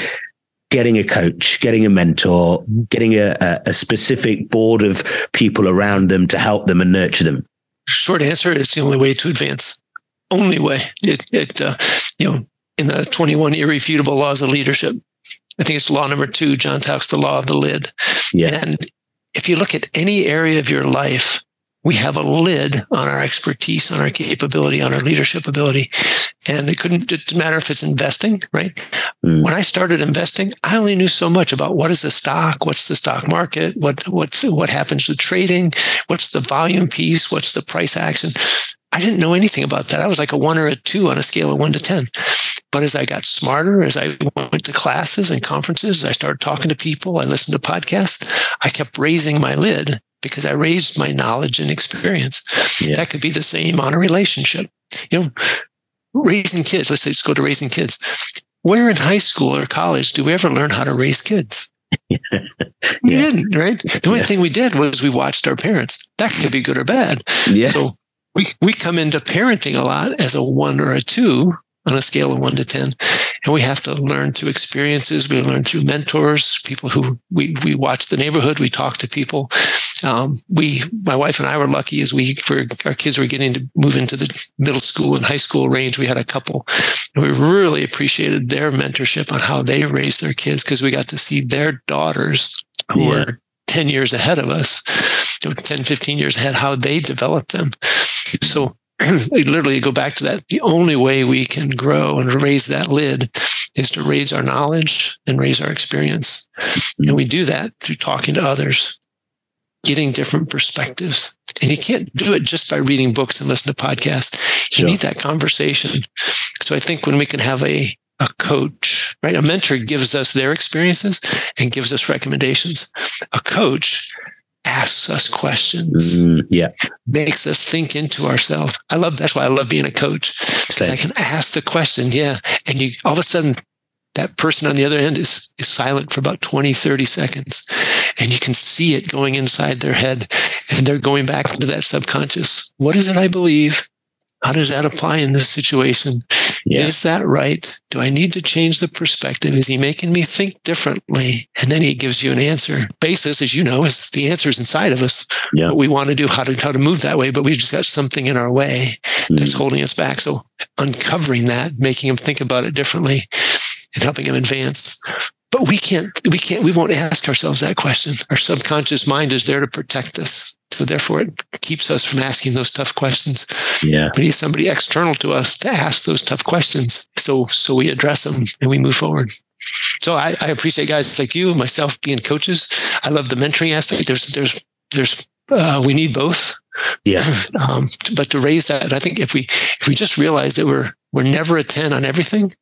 getting a coach, getting a mentor, getting a, a, specific board of people around them to help them and nurture them? Short answer: It's the only way to advance. Only way. It, it uh, you know, in the 21 irrefutable laws of leadership, I think it's law number two. John talks the law of the lid. Yeah. And if you look at any area of your life we have a lid on our expertise, on our capability, on our leadership ability. And it couldn't it matter if it's investing, right? Mm. When I started investing, I only knew so much about what is the stock, what's the stock market, what what what happens with trading, what's the volume piece, what's the price action. I didn't know anything about that. I was like a one or a two on a scale of one to 10. But as I got smarter, as I went to classes and conferences, I started talking to people, I listened to podcasts, I kept raising my lid because I raised my knowledge and experience. Yeah. That could be the same on a relationship. You know, raising kids, let's say let's go to raising kids. Where in high school or college do we ever learn how to raise kids? yeah. We didn't, right? The only yeah. thing we did was we watched our parents. That could be good or bad. Yeah. So we, we come into parenting a lot as a one or a two on a scale of one to 10. And we have to learn through experiences. We learn through mentors, people who we, we watch the neighborhood. We talk to people. Um, we, my wife and I were lucky as we, for our kids were getting to move into the middle school and high school range. We had a couple and we really appreciated their mentorship on how they raised their kids because we got to see their daughters who yeah. were 10 years ahead of us, 10, 15 years ahead, how they developed them. So literally go back to that. The only way we can grow and raise that lid is to raise our knowledge and raise our experience. And we do that through talking to others, getting different perspectives. And you can't do it just by reading books and listening to podcasts. You sure. need that conversation. So I think when we can have a a coach, right? A mentor gives us their experiences and gives us recommendations. A coach asks us questions. Mm, yeah. Makes us think into ourselves. I love that's why I love being a coach. Because I can ask the question, yeah. And you all of a sudden that person on the other end is, is silent for about 20, 30 seconds. And you can see it going inside their head. And they're going back into that subconscious. What is it I believe? How does that apply in this situation? Yeah. Is that right? Do I need to change the perspective? Is he making me think differently? And then he gives you an answer. Basis, as you know, is the answer is inside of us. Yeah. What we want to do, how to how to move that way, but we've just got something in our way that's mm. holding us back. So uncovering that, making him think about it differently, and helping him advance. But we can't, we can't, we won't ask ourselves that question. Our subconscious mind is there to protect us. So therefore, it keeps us from asking those tough questions. Yeah, we need somebody external to us to ask those tough questions. So so we address them and we move forward. So I, I appreciate guys like you, myself, being coaches. I love the mentoring aspect. There's there's there's uh, we need both. Yeah. Um, but to raise that, I think if we if we just realize that we're we're never a ten on everything,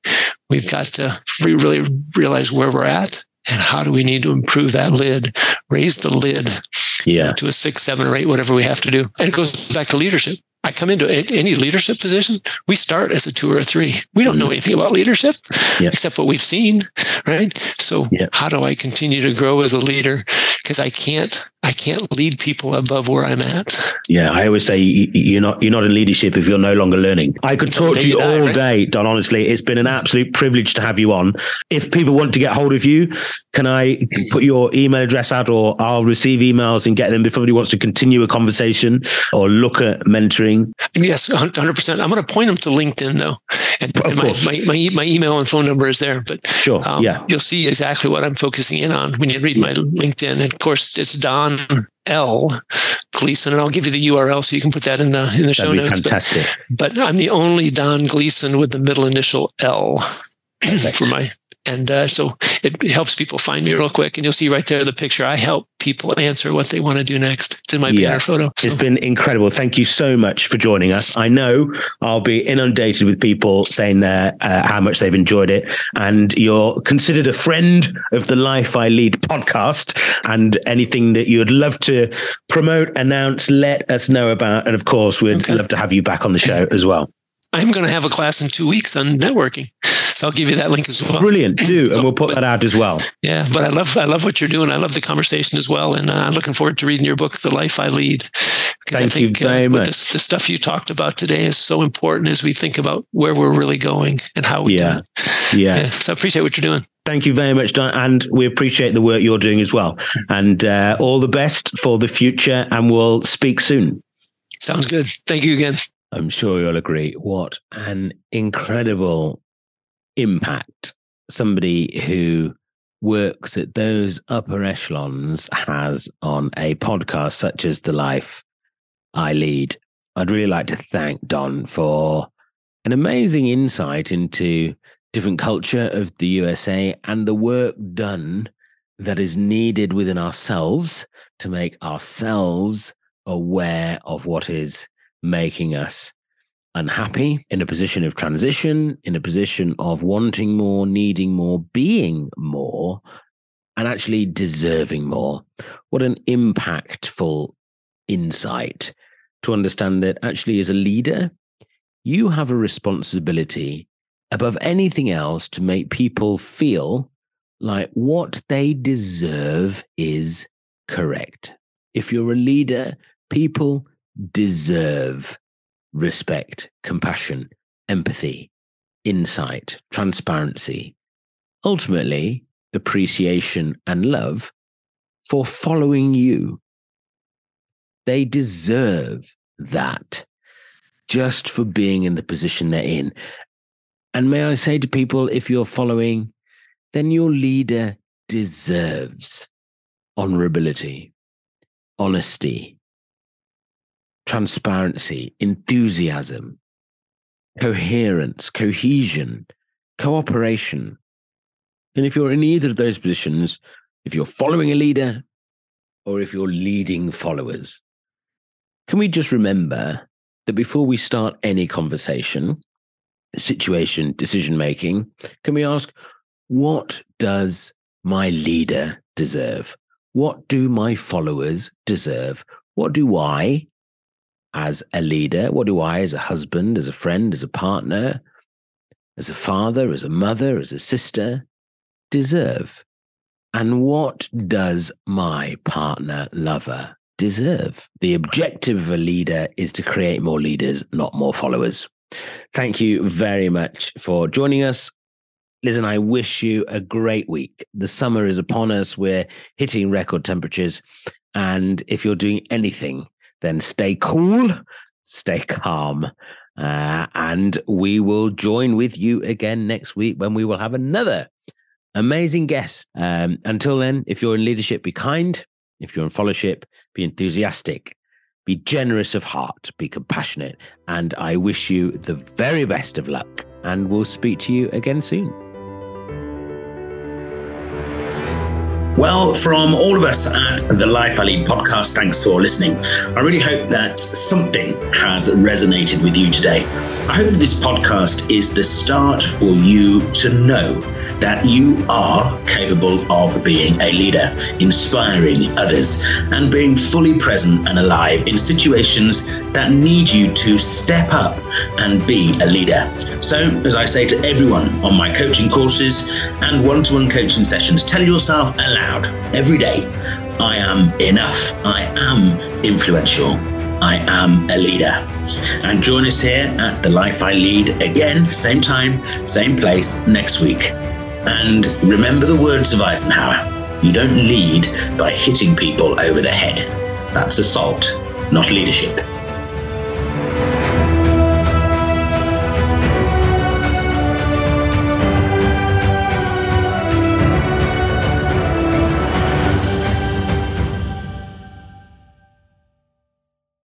we've got to really realize where we're at and how do we need to improve that lid, raise the lid yeah. to a six, seven, or eight, whatever we have to do. And it goes back to leadership. I come into any leadership position, we start as a two or a three. We don't know mm-hmm. anything about leadership yeah. except what we've seen, right? So, yeah. how do I continue to grow as a leader? Because I can't I can't lead people above where I'm at. Yeah, I always say you're not you're not in leadership if you're no longer learning. I could talk to you all day, Don. Honestly, it's been an absolute privilege to have you on. If people want to get hold of you, can I put your email address out, or I'll receive emails and get them if somebody wants to continue a conversation or look at mentoring? Yes, hundred percent. I'm going to point them to LinkedIn though, and, and my, my, my, my email and phone number is there. But sure, um, yeah, you'll see exactly what I'm focusing in on when you read my LinkedIn. And of course, it's Don L. Gleason, and I'll give you the URL so you can put that in the in the That'd show notes. Fantastic. But, but, I'm the only Don Gleason with the middle initial L for my and uh, so it, it, helps people find me real quick. And you'll see right there the picture. I help people answer what they want to do next. It's in my yeah. banner photo. So. It's been incredible. Thank you so much for joining us. I know I'll be inundated with people saying uh, how much they've enjoyed it. And you're considered a friend of the Life I Lead podcast. And anything that you would love to promote, announce, let us know about. And of course, we'd okay. love to have you back on the show as well. I'm going to have a class in two weeks on networking. So I'll give you that link as well. Brilliant, do, and so, we'll put but, that out as well. Yeah, but I love I love what you're doing. I love the conversation as well, and uh, I'm looking forward to reading your book, The Life I Lead. Thank I think, you very uh, much. The, the, stuff you talked about today is so important as we think about where we're really going and how we yeah. do it. Yeah. yeah. So I appreciate what you're doing. Thank you very much, Don. And we appreciate the work you're doing as well. And uh, all the best for the future. And we'll speak soon. Sounds good. Thank you again. I'm sure you'll agree. What an incredible impact somebody who works at those upper echelons has on a podcast such as The Life I Lead. I'd really like to thank Don for an amazing insight into different culture of the USA and the work done that is needed within ourselves to make ourselves aware of what is making us unhappy, in a position of transition, in a position of wanting more, needing more, being more, and actually deserving more. What an impactful insight to understand that actually, as a leader, you have a responsibility above anything else to make people feel like what they deserve is correct. If you're a leader, people deserve respect, compassion, empathy, insight, transparency, ultimately, appreciation and love for following you. They deserve that just for being in the position they're in. And may I say to people, if you're following, then your leader deserves honorability, honesty, transparency, enthusiasm, coherence, cohesion, cooperation. And if you're in either of those positions, if you're following a leader or if you're leading followers, can we just remember that before we start any conversation, situation, decision making, can we ask, what does my leader deserve? What do my followers deserve? What do I, as a leader? What do I, as a husband, as a friend, as a partner, as a father, as a mother, as a sister, deserve? And what does my partner, lover deserve? The objective of a leader is to create more leaders, not more followers. Thank you very much for joining us. Liz and I wish you a great week. The summer is upon us. We're hitting record temperatures. And if you're doing anything then stay cool, stay calm. Uh, and we will join with you again next week when we will have another amazing guest. Um, until then, if you're in leadership, be kind. If you're in fellowship, be enthusiastic. Be generous of heart, be compassionate. And I wish you the very best of luck. And we'll speak to you again soon. Well, from all of us at the Life I podcast, thanks for listening. I really hope that something has resonated with you today. I hope this podcast is the start for you to know that you are capable of being a leader, inspiring others, and being fully present and alive in situations that need you to step up and be a leader. So, as I say to everyone on my coaching courses and one to one coaching sessions, tell yourself aloud every day I am enough. I am influential. I am a leader. And join us here at The Life I Lead again, same time, same place next week. And remember the words of Eisenhower you don't lead by hitting people over the head. That's assault, not leadership.